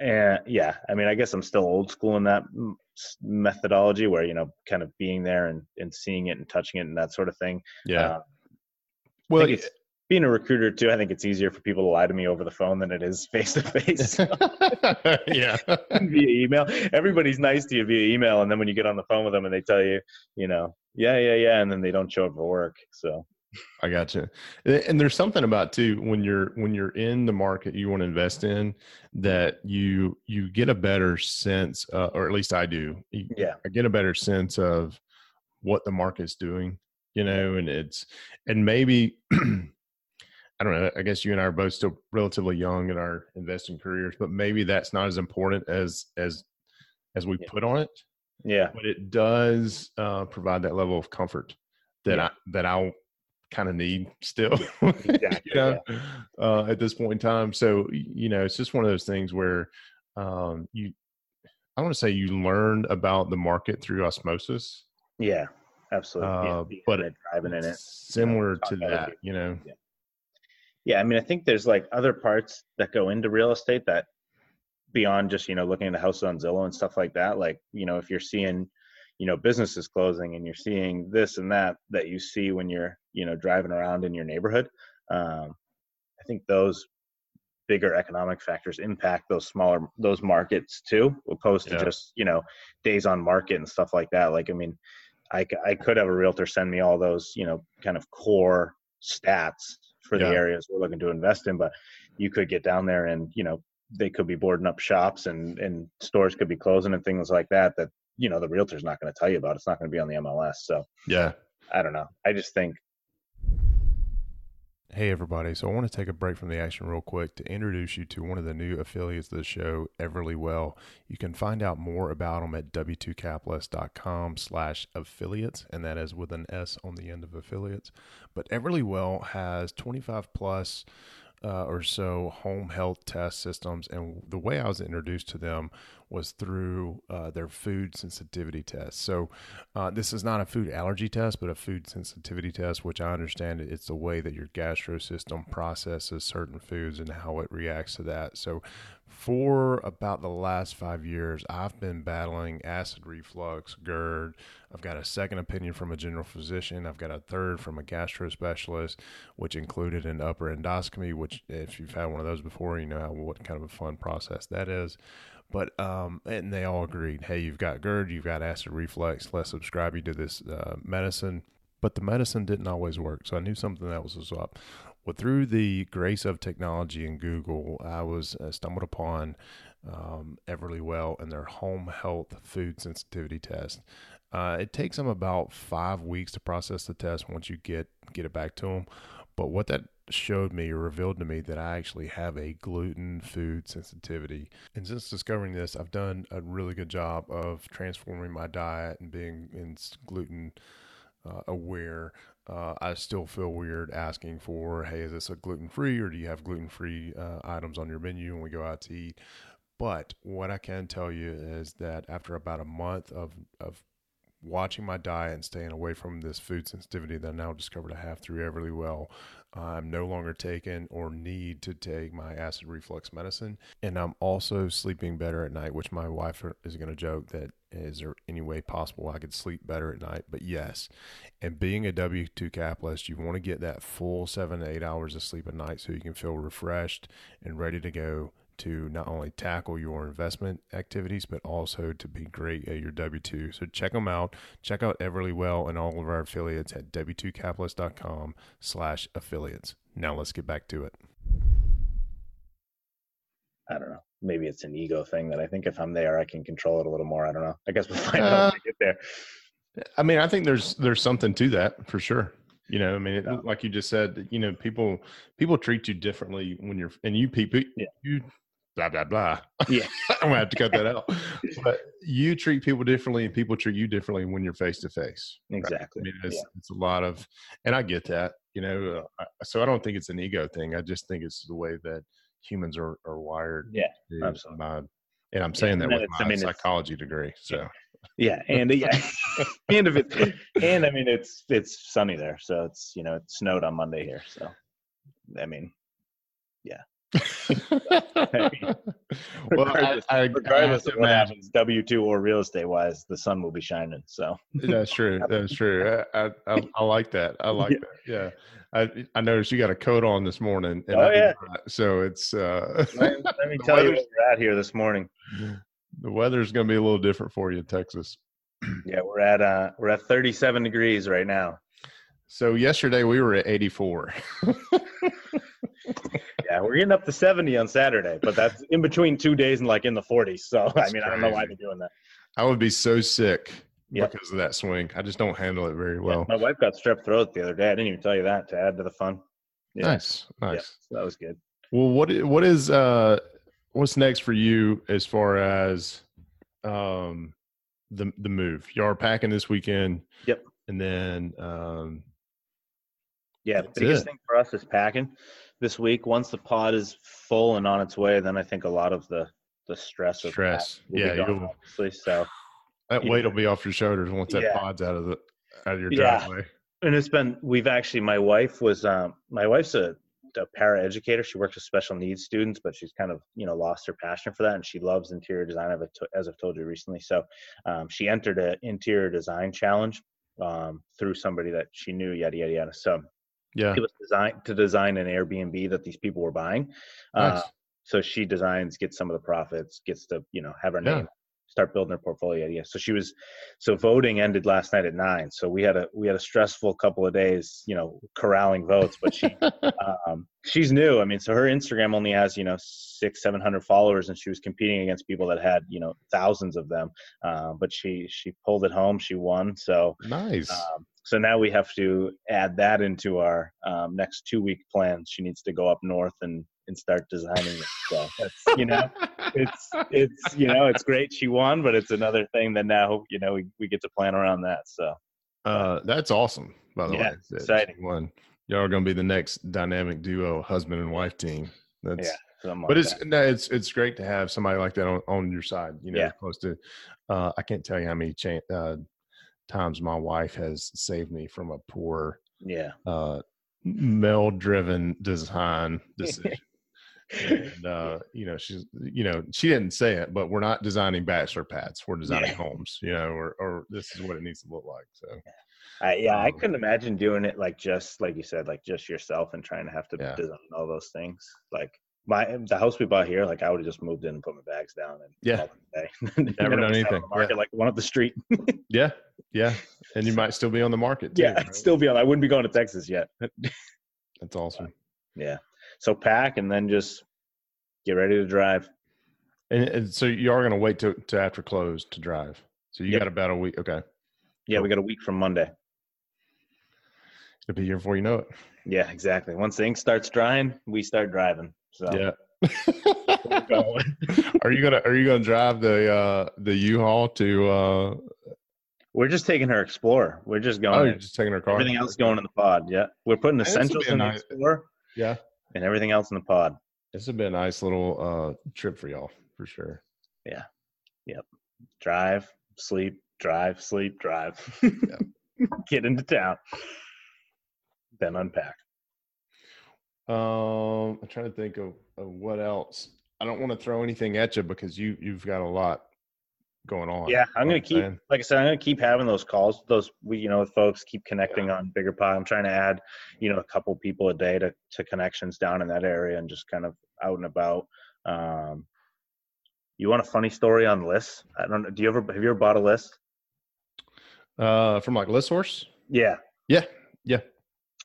and yeah, I mean, I guess I'm still old school in that methodology where, you know, kind of being there and, and seeing it and touching it and that sort of thing. yeah. Uh, well, think it's, being a recruiter too, I think it's easier for people to lie to me over the phone than it is face to face yeah, via email. Everybody's nice to you via email. And then when you get on the phone with them and they tell you, you know, yeah, yeah, yeah. And then they don't show up for work. So I got you. And there's something about too when you're when you're in the market you want to invest in that you you get a better sense, uh, or at least I do. You- yeah, I get a better sense of what the market's doing, you know, and it's and maybe I don't know. I guess you and I are both still relatively young in our investing careers, but maybe that's not as important as as as we Yeah. put on it. yeah, But it does uh, provide that level of comfort that Yeah. I that I kind of need still. exactly, you know, uh, at this point in time. So you know, it's just one of those things where um, you. I want to say you learn about the market through osmosis, yeah, absolutely. uh, being but driving in it. similar talk to that. You know, Yeah, I mean, I think there's like other parts that go into real estate that beyond just you know looking at a house on Zillow and stuff like that. Like you know, if you're seeing, you know businesses closing and you're seeing this and that that you see when you're you know driving around in your neighborhood um, i think those bigger economic factors impact those smaller those markets too opposed to just you know days on market and stuff like that. Like i mean I, I could have a realtor send me all those you know kind of core stats for the areas we're looking to invest in but you could get down there and you know they could be boarding up shops and and stores could be closing and things like that that you know the realtor's not going to tell you about it's not going to be on the mls so Yeah. i don't know i just think Hey, everybody. So, I want to take a break from the action real quick to introduce you to one of the new affiliates of the show, Everlywell. You can find out more about them at w2capitalist.com slash affiliates, and that is with an S on the end of affiliates. But Everlywell has 25 plus uh, or so home health test systems. And the way I was introduced to them was through uh, their food sensitivity test. So, uh, this is not a food allergy test, but a food sensitivity test, which I understand it- it's the way that your gastro system processes certain foods and how it reacts to that. So, for about the last five years, I've been battling acid reflux, GERD. I've got a second opinion from a general physician. I've got a third from a gastro specialist, which included an upper endoscopy. Which, if you've had one of those before, you know what kind of a fun process that is. But um, and they all agreed, hey, you've got GERD, you've got acid reflux. Let's subscribe you to this uh, medicine. But the medicine didn't always work, so I knew something else was up. Well, through the grace of technology and Google, I was uh, stumbled upon um, Everlywell and their home health food sensitivity test. Uh, it takes them about five weeks to process the test once you get get it back to them. But what that showed me or revealed to me that I actually have a gluten food sensitivity. And since discovering this, I've done a really good job of transforming my diet and being in gluten uh, aware. Uh, I still feel weird asking for, hey, is this a gluten free or do you have gluten free uh, items on your menu when we go out to eat? But what I can tell you is that after about a month of, of watching my diet and staying away from this food sensitivity that I now discovered I have through Everlywell, I'm no longer taking or need to take my acid reflux medicine. And I'm also sleeping better at night, which my wife is going to joke that is there any way possible I could sleep better at night? But yes. And being a W 2 capitalist, you want to get that full seven to eight hours of sleep at night so you can feel refreshed and ready to go to not only tackle your investment activities, but also to be great at your W 2. So check them out. Check out Everlywell and all of our affiliates at w2capitalist.com slash affiliates. Now let's get back to it. I don't know. Maybe it's an ego thing that I think if I'm there, I can control it a little more. I don't know. I guess we'll find out uh, when we get there. I mean, I think there's there's something to that for sure. You know, I mean, it, like you just said, you know, people people treat you differently when you're and you people Yeah. you blah blah blah. Yeah. I'm gonna have to cut that out. But you treat people differently, and people treat you differently when you're face to face. Exactly. I Exactly. mean, it's, Yeah. it's a lot of, and I get that. You know, uh, so I don't think it's an ego thing. I just think it's the way that humans are are wired. Yeah, absolutely. by- and I'm saying that with my I mean, psychology degree. So Yeah, and yeah, and if it, and I mean it's it's sunny there, so it's you know it snowed on Monday here, so I mean well, regardless, I, I regardless have of what imagine- happens, W two or real estate wise, the sun will be shining. So That's true. That's true. I, I, I, I like that. I like Yeah. that. Yeah. I, I noticed you got a coat on this morning. And Oh, I yeah. not. So it's, uh, let, let me tell you weather's- where we're at here this morning. the weather's going to be a little different for you in Texas. Yeah, we're at uh we're at 37 degrees right now. So yesterday we were at 84. Yeah, we're getting up to 70 on Saturday, but that's in between two days and like in the 40s. So I That's mean, I don't know why they're doing that. I would be so sick Yep. because of that swing. I just don't handle it very Yeah, well. my wife got strep throat the other day. I didn't even tell you that to add to the fun. Yeah. Nice. Yeah, Nice. so that was good. Well, what what is uh what's next for you as far as um the the move? You are packing this weekend. Yep. And then um Yeah, the biggest it. thing for us is packing this week. Once the pod is full and on its way, then I think a lot of the the stress of stress. that will be Yeah, gone, obviously. So that weight will be off your shoulders once that Yeah. pod's out of the out of your driveway. Yeah. and it's been we've actually my wife was um my wife's a a para educator. She works with special needs students, but she's kind of you know lost her passion for that, and she loves interior design. As I've told you recently, so um, she entered an interior design challenge um, through somebody that she knew. Yada yada yada. So yeah, it was designed to design an Airbnb that these people were buying. Uh, nice. Uh, so she designs, gets some of the profits, gets to you know have her name start building her portfolio. Yeah. So she was, so voting ended last night at nine. So we had a we had a stressful couple of days, you know, corralling votes. But she, um, she's new. I mean, so her Instagram only has you know six seven hundred followers, and she was competing against people that had you know thousands of them. Uh, but she she pulled it home. She won. So nice. Um, so now we have to add that into our um, next two week plans. She needs to go up north and and start designing it. So that's you know, it's it's you know, it's great she won, but it's another thing that now you know we, we get to plan around that. So uh, that's awesome. By the yeah, way, exciting one. Y'all are going to be the next dynamic duo, husband and wife team. That's yeah. But like it's no, it's it's great to have somebody like that on, on your side. You know, yeah. close to. Uh, I can't tell you how many cha- uh, times my wife has saved me from a poor, yeah, uh, male driven design decision and uh, you know she's you know she didn't say it but we're not designing bachelor pads we're designing yeah. homes you know or, or this is what it needs to look like so I, yeah um, i couldn't imagine doing it like just like you said like just yourself and trying to have to yeah. design all those things like my the house we bought here like i would have just moved in and put my bags down and yeah never done anything market yeah. like one up the street yeah yeah and you might still be on the market too, yeah right? still be on i wouldn't be going to texas yet that's awesome yeah so pack and then just get ready to drive. And, and so you are going to wait to, to after close to drive. So you yep. got about a week. Okay. Yeah, we got a week from Monday. It'll be here before you know it. Yeah, exactly. Once the ink starts drying, we start driving. So yeah. are you gonna Are you gonna drive the uh the U-Haul to? uh We're just taking her Explorer. We're just going. Oh, you're just taking her car. Everything else going in the pod. Yeah, we're putting essentials in the Explorer. Yeah, and everything else in the pod. This has been a nice little uh, trip for y'all, for sure. Yeah. Yep. Drive, sleep, drive, sleep, drive. Get into town. Then unpack. Um, I'm trying to think of, of what else. I don't want to throw anything at you because you you've got a lot going on. Yeah, I'm gonna keep, saying. like I said, I'm gonna keep having those calls. Those we, you know, with folks, keep connecting yeah. on bigger pod. I'm trying to add, you know, a couple people a day to to connections down in that area and just kind of out and about. Um, you want a funny story on lists? I don't know. Do you ever have you ever bought a list? Uh, from like ListSource? Yeah. Yeah. Yeah.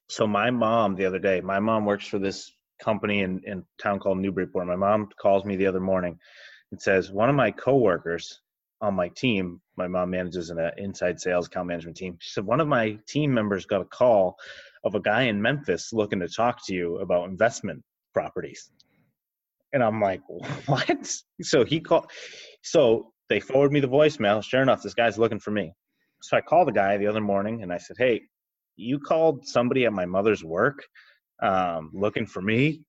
So my mom the other day, my mom works for this company in in town called Newburyport. My mom calls me the other morning and says one of my coworkers on my team, my mom manages an uh, inside sales account management team. She said one of my team members got a call of a guy in Memphis looking to talk to you about investment properties. And I'm like, what? So he called. So they forward me the voicemail. Sure enough, this guy's looking for me. So I called the guy the other morning and I said, hey, you called somebody at my mother's work um, looking for me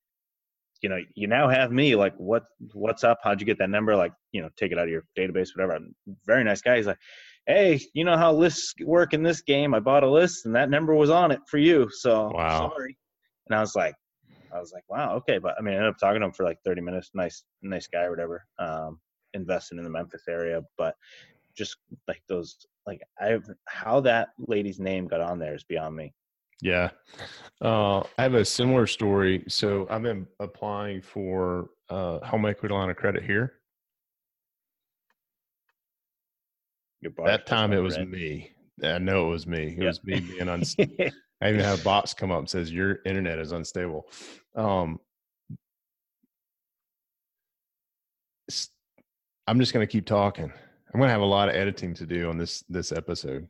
you know you now have me like what what's up? How'd you get that number? Like you know take it out of your database whatever. Very nice guy. He's like hey you know how lists work in this game? I bought a list and that number was on it for you so wow. sorry. And i was like i was like wow okay. But i mean i ended up talking to him for like 30 minutes. Nice nice guy or whatever um investing in the memphis area. But just like those like i how that lady's name got on there is beyond me yeah. Uh, I have a similar story. So I've been applying for uh, home equity line of credit here. That time it was red. me. I know it was me. It yep. was me being unstable. I even had a box come up and says your internet is unstable. Um, I'm just going to keep talking. I'm going to have a lot of editing to do on this this episode.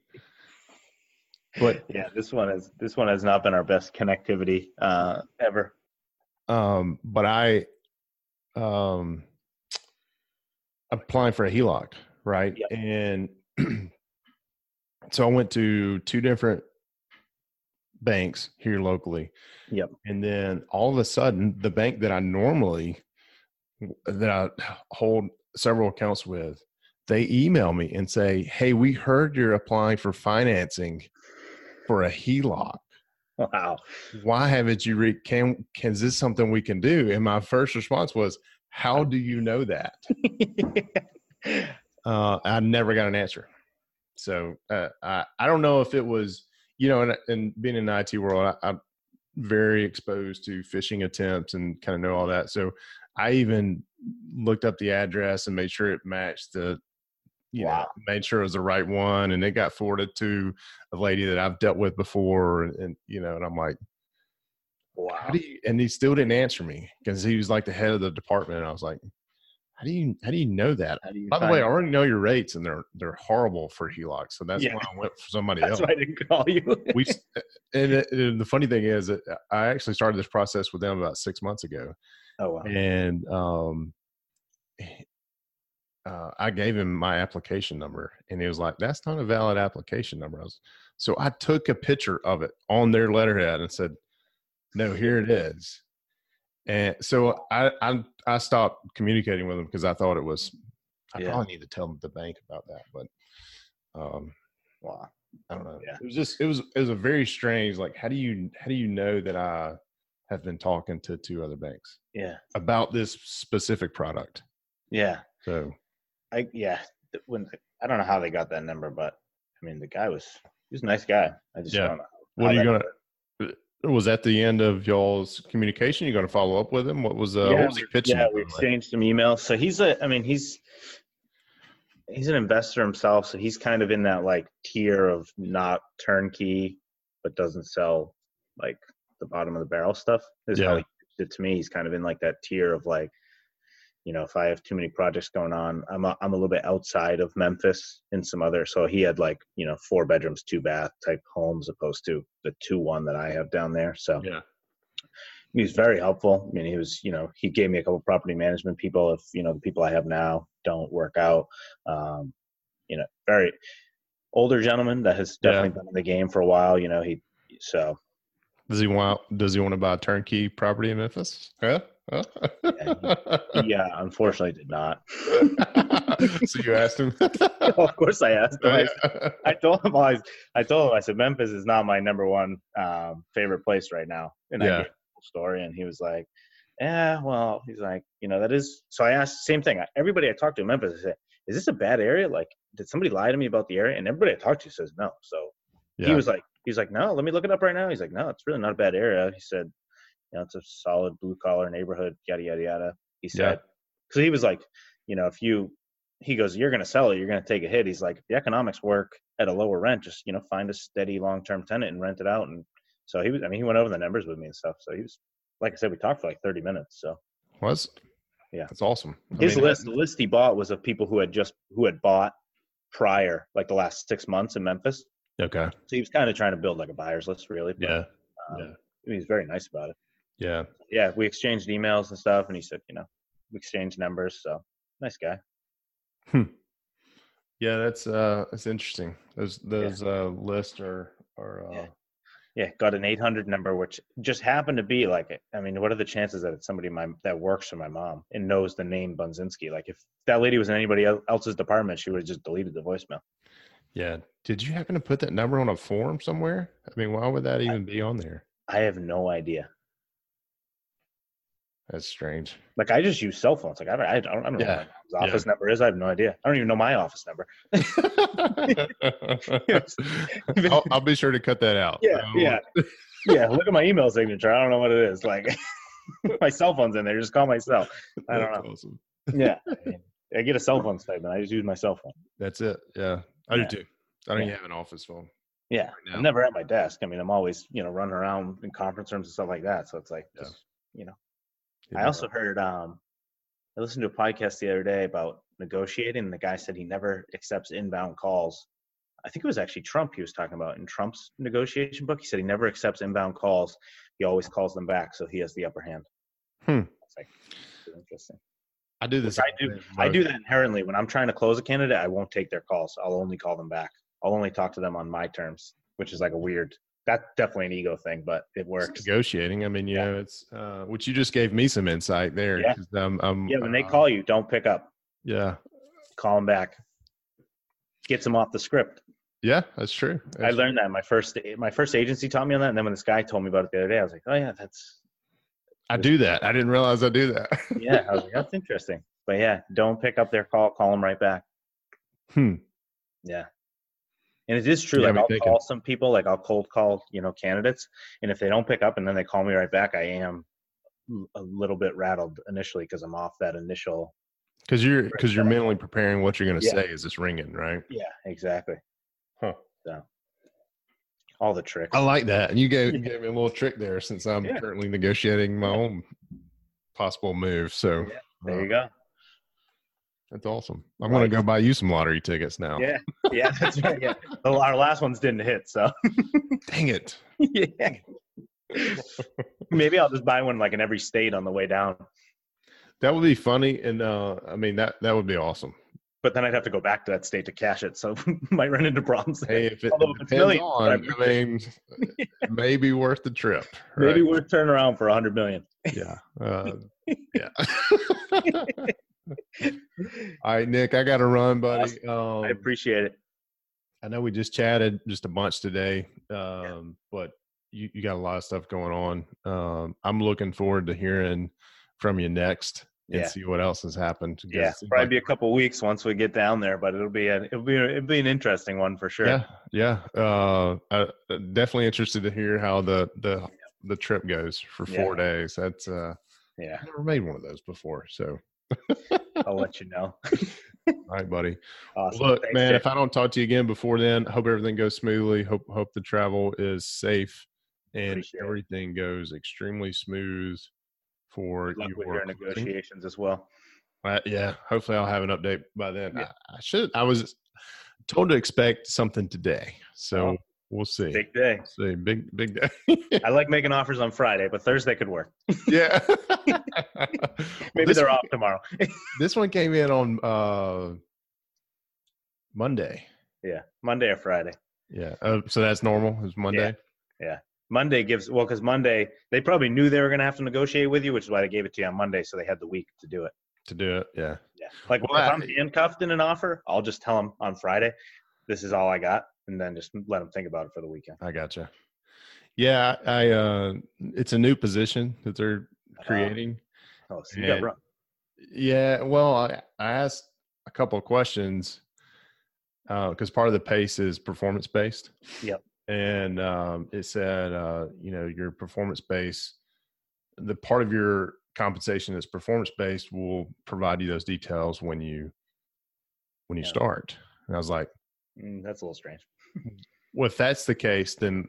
But yeah, this one is this one has not been our best connectivity uh, ever. Um, but I um applying for a HELOC, right? Yep. And so I went to two different banks here locally. Yep. And then all of a sudden, the bank that I normally that I hold several accounts with, they email me and say, "Hey, we heard you're applying for financing for a HELOC. Wow. Why haven't you read? Can, can is this something we can do? And my first response was, How do you know that? uh, I never got an answer. So uh, I, I don't know if it was, you know, and, and being in the IT world, I, I'm very exposed to phishing attempts and kind of know all that. So I even looked up the address and made sure it matched the, you wow. know, made sure it was the right one. And it got forwarded to a lady that I've dealt with before. And, and you know, and I'm like, wow. You, and he still didn't answer me because he was like the head of the department. And I was like, how do you how do you know that? You By the way, I already know your rates, and they're they're horrible for HELOC. So that's yeah. why I went for somebody that's else. Why I didn't call you. we and, and, the funny thing is that I actually started this process with them about six months ago. Oh wow! And um, uh, I gave him my application number, and he was like, "That's not a valid application number." I was, so I took a picture of it on their letterhead and said, "No, here it is." And so I I, I stopped communicating with them because I thought it was. I yeah. probably need to tell the bank about that, but um, wow, I don't know. Yeah. It was just it was it was a very strange. Like, how do you how do you know that I have been talking to two other banks? Yeah, about this specific product. Yeah. So, I yeah when I don't know how they got that number, but I mean the guy was he was a nice guy. I just yeah. don't know. What are you gonna? was that the end of y'all's communication? You going to follow up with him? What was uh, yeah, what was he pitching? Yeah, we exchanged some emails. So he's a, I mean, he's he's an investor himself, so he's kind of in that like tier of not turnkey, but doesn't sell like the bottom of the barrel stuff. Is yeah. how he it to me. He's kind of in like that tier of like you know, if I have too many projects going on, I'm a, I'm a little bit outside of Memphis in some other. So he had like you know four bedrooms, two bath type homes, opposed to the two one that I have down there. So yeah, he was very helpful. I mean, he was you know he gave me a couple property management people. If you know the people I have now don't work out, um, you know, very older gentleman that has definitely yeah. been in the game for a while. You know, he so. Does he want? Does he want to buy a turnkey property in Memphis? Yeah yeah, unfortunately did not. so you asked him? of course I asked him. I, I, told him I, I told him I said Memphis is not my number one um, favorite place right now. And yeah. I gave a story and he was like, Yeah, well, he's like, you know, that is so I asked the same thing. Everybody I talked to in Memphis I said, Is this a bad area? Like, did somebody lie to me about the area? And everybody I talked to says no. So yeah. he was like, he's like, No, let me look it up right now. He's like, No, it's really not a bad area. He said, you know, it's a solid blue collar neighborhood, yada yada yada. He said, because yeah. he was like, you know, if you, he goes, you're going to sell it, you're going to take a hit. He's like, the economics work at a lower rent. Just you know, find a steady long term tenant and rent it out. And so he was, I mean, he went over the numbers with me and stuff. So he was, like I said, we talked for like 30 minutes. So was, yeah, that's awesome. I His mean, list, the list he bought was of people who had just who had bought prior, like the last six months in Memphis. Okay. So he was kind of trying to build like a buyer's list, really. But, yeah. Um, yeah. He's very nice about it. Yeah. Yeah. We exchanged emails and stuff, and he said, you know, we exchanged numbers. So nice guy. Hmm. Yeah, that's uh, that's interesting. Those those yeah. uh lists are are. Uh, yeah. yeah, got an 800 number, which just happened to be like, I mean, what are the chances that it's somebody my that works for my mom and knows the name Bunzinski? Like, if that lady was in anybody else's department, she would have just deleted the voicemail. Yeah. Did you happen to put that number on a form somewhere? I mean, why would that even I, be on there? I have no idea. That's strange. Like I just use cell phones. Like I don't, I don't, I don't know yeah. what office yeah. number is. I have no idea. I don't even know my office number. I'll, I'll, be sure to cut that out. Yeah, yeah, yeah. Look at my email signature. I don't know what it is. Like my cell phone's in there. Just call my cell. I don't That's know. Awesome. yeah, I get a cell phone statement. I just use my cell phone. That's it. Yeah, I yeah. do too. I don't even have an office phone. Yeah, right I'm never at my desk. I mean, I'm always you know running around in conference rooms and stuff like that. So it's like, just, you know. I also heard um, I listened to a podcast the other day about negotiating. And the guy said he never accepts inbound calls. I think it was actually Trump he was talking about in Trump's negotiation book. He said he never accepts inbound calls. He always calls them back, so he has the upper hand. Hmm. Like, interesting. I do this. I do. I do that inherently. When I'm trying to close a candidate, I won't take their calls. I'll only call them back. I'll only talk to them on my terms, which is like a weird that's definitely an ego thing, but it works. It's negotiating. I mean, you yeah. know, it's uh, which you just gave me some insight there. Yeah. Um, um, yeah. When they uh, call you, don't pick up. Yeah. Call them back. Gets them off the script. Yeah, that's true. I That's learned that my first my first agency taught me on that, and then when this guy told me about it the other day, I was like, oh yeah, that's I do that. I didn't realize I do that. yeah. I was like, that's interesting. But yeah, don't pick up their call. Call them right back. Hmm. Yeah. And it is true. Yeah, like I'll thinking. call some people, like I'll cold call, you know, candidates, and if they don't pick up and then they call me right back, I am a little bit rattled initially because I'm off that initial. Because you're because you're mentally preparing what you're going to Yeah. say is this ringing, right? Yeah, exactly. Huh. So all the tricks. I like that. And you gave, you gave me a little trick there since I'm Yeah. currently negotiating my own possible move. So there uh, you go. That's awesome. I'm going to go buy you some lottery tickets now. Yeah, yeah, that's right. Yeah, our last ones didn't hit, so Dang it. yeah. Maybe I'll just buy one like in every state on the way down. That would be funny. And uh, I mean, that, that would be awesome. But then I'd have to go back to that state to cash it, so might run into problems. there. Hey, if it Although depends millions, on, I mean, it may be worth the trip. Maybe right? we're turning around for a hundred million. Yeah. Uh, yeah. All right, Nick, I got to run, buddy. Um, I appreciate it. I know we just chatted just a bunch today, um, but you, you got a lot of stuff going on. Um, I'm looking forward to hearing from you next and Yeah. see what else has happened. Yeah, probably like- be a couple weeks once we get down there, but it'll be a it'll be a, it'll be an interesting one for sure. yeah, yeah. Uh, I, uh, definitely interested to hear how the the the trip goes for four days. That's uh, Yeah, I've never made one of those before. So, I'll let you know. all right, buddy. Awesome. Look, Thanks, man, if I don't talk to you again before then, hope everything goes smoothly. Hope hope the travel is safe and Appreciate it. everything goes extremely smooth for Good your your negotiations as well. Uh, yeah, hopefully I'll have an update by then. Yeah. I, I should. I was told to expect something today, so Oh, we'll see. Big day. see, big big day. I like making offers on Friday, but Thursday could work. yeah. Maybe they're one, off tomorrow. This one came in on uh, Monday. yeah, Monday or Friday. Yeah, uh, so that's normal. It's Monday. Yeah. Monday gives well because Monday they probably knew they were going to have to negotiate with you, which is why they gave it to you on Monday, so they had the week to do it. to do it. Yeah. Yeah, like Well, if I'm handcuffed in an offer, I'll just tell them on Friday, this is all I got, and then just let them think about it for the weekend. I gotcha. Yeah, I uh it's a new position that they're creating. Oh, so you got run. Yeah, well, I, I asked a couple of questions because part of the pace is performance based. Yep. And um, it said, uh, you know, your performance base, the part of your compensation that's performance based will provide you those details when you when you Yeah. start. And I was like, Mm, that's a little strange. Well, if that's the case, then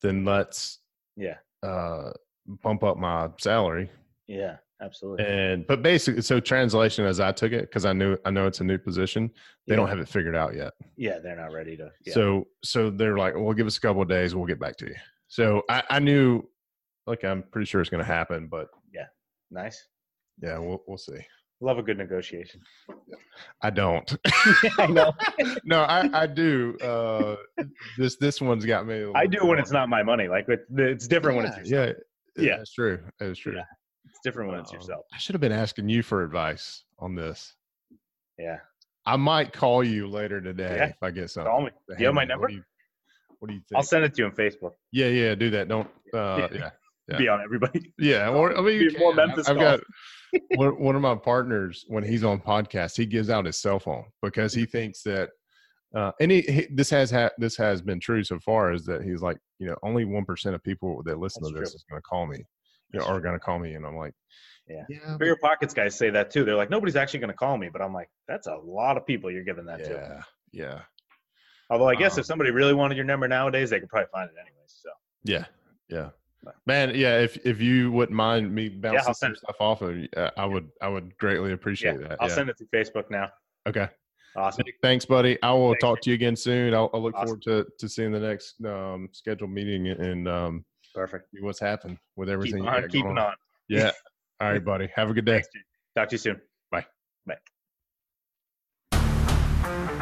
then let's Yeah, uh, bump up my salary. yeah, absolutely. And but basically, so translation as I took it because I knew I know it's a new position. They don't have it figured out yet. yeah, they're not ready to. Yeah. So so they're like, well, give us a couple of days, we'll get back to you. So I, I knew, like, I'm pretty sure it's going to happen, but yeah, nice. yeah, we'll we'll see. Love a good negotiation. I don't. I know. no, I I do. Uh, this this one's got me. a I do when it's not my money. Like it, it's different when it's Yeah, yourself. yeah, Yeah. That's true. That's true. Yeah. It's different when it's Um, yourself. I should have been asking you for advice on this. Yeah. I might call you later today Yeah. if I get something. Call me. Do you have my number? What do you, what do you think? I'll send it to you on Facebook. yeah, yeah, do that. Don't. Uh, yeah, Yeah. Be on everybody. yeah. Or I mean, Be more. Memphis I've calls. got one, one of my partners when he's on podcast, he gives out his cell phone because he thinks that. Uh, and he, he this has ha- this has been true so far is that he's like you know only one percent of people that listen That's to this true. is going to call me, you know, are going to call me, and I'm like, Yeah. yeah, BiggerPockets guys say that too. They're like, nobody's actually going to call me, but I'm like, that's a lot of people you're giving that to. yeah, yeah, Although I guess Um, if somebody really wanted your number nowadays, they could probably find it anyways. So yeah, yeah. Man, yeah. If if you wouldn't mind me bouncing I'll some it. stuff off of you, uh, I would I would greatly yeah, appreciate that. I'll yeah. send it to Facebook now. Okay. Awesome. Thanks, buddy. I will Thanks, talk to you again soon. I'll, I'll look Awesome. forward to, to seeing the next um, scheduled meeting and um, Perfect. see what's happened with Keep everything. you on keeping going on. Yeah. All right, buddy. Have a good day. Thanks, Talk to you soon. Bye. Bye.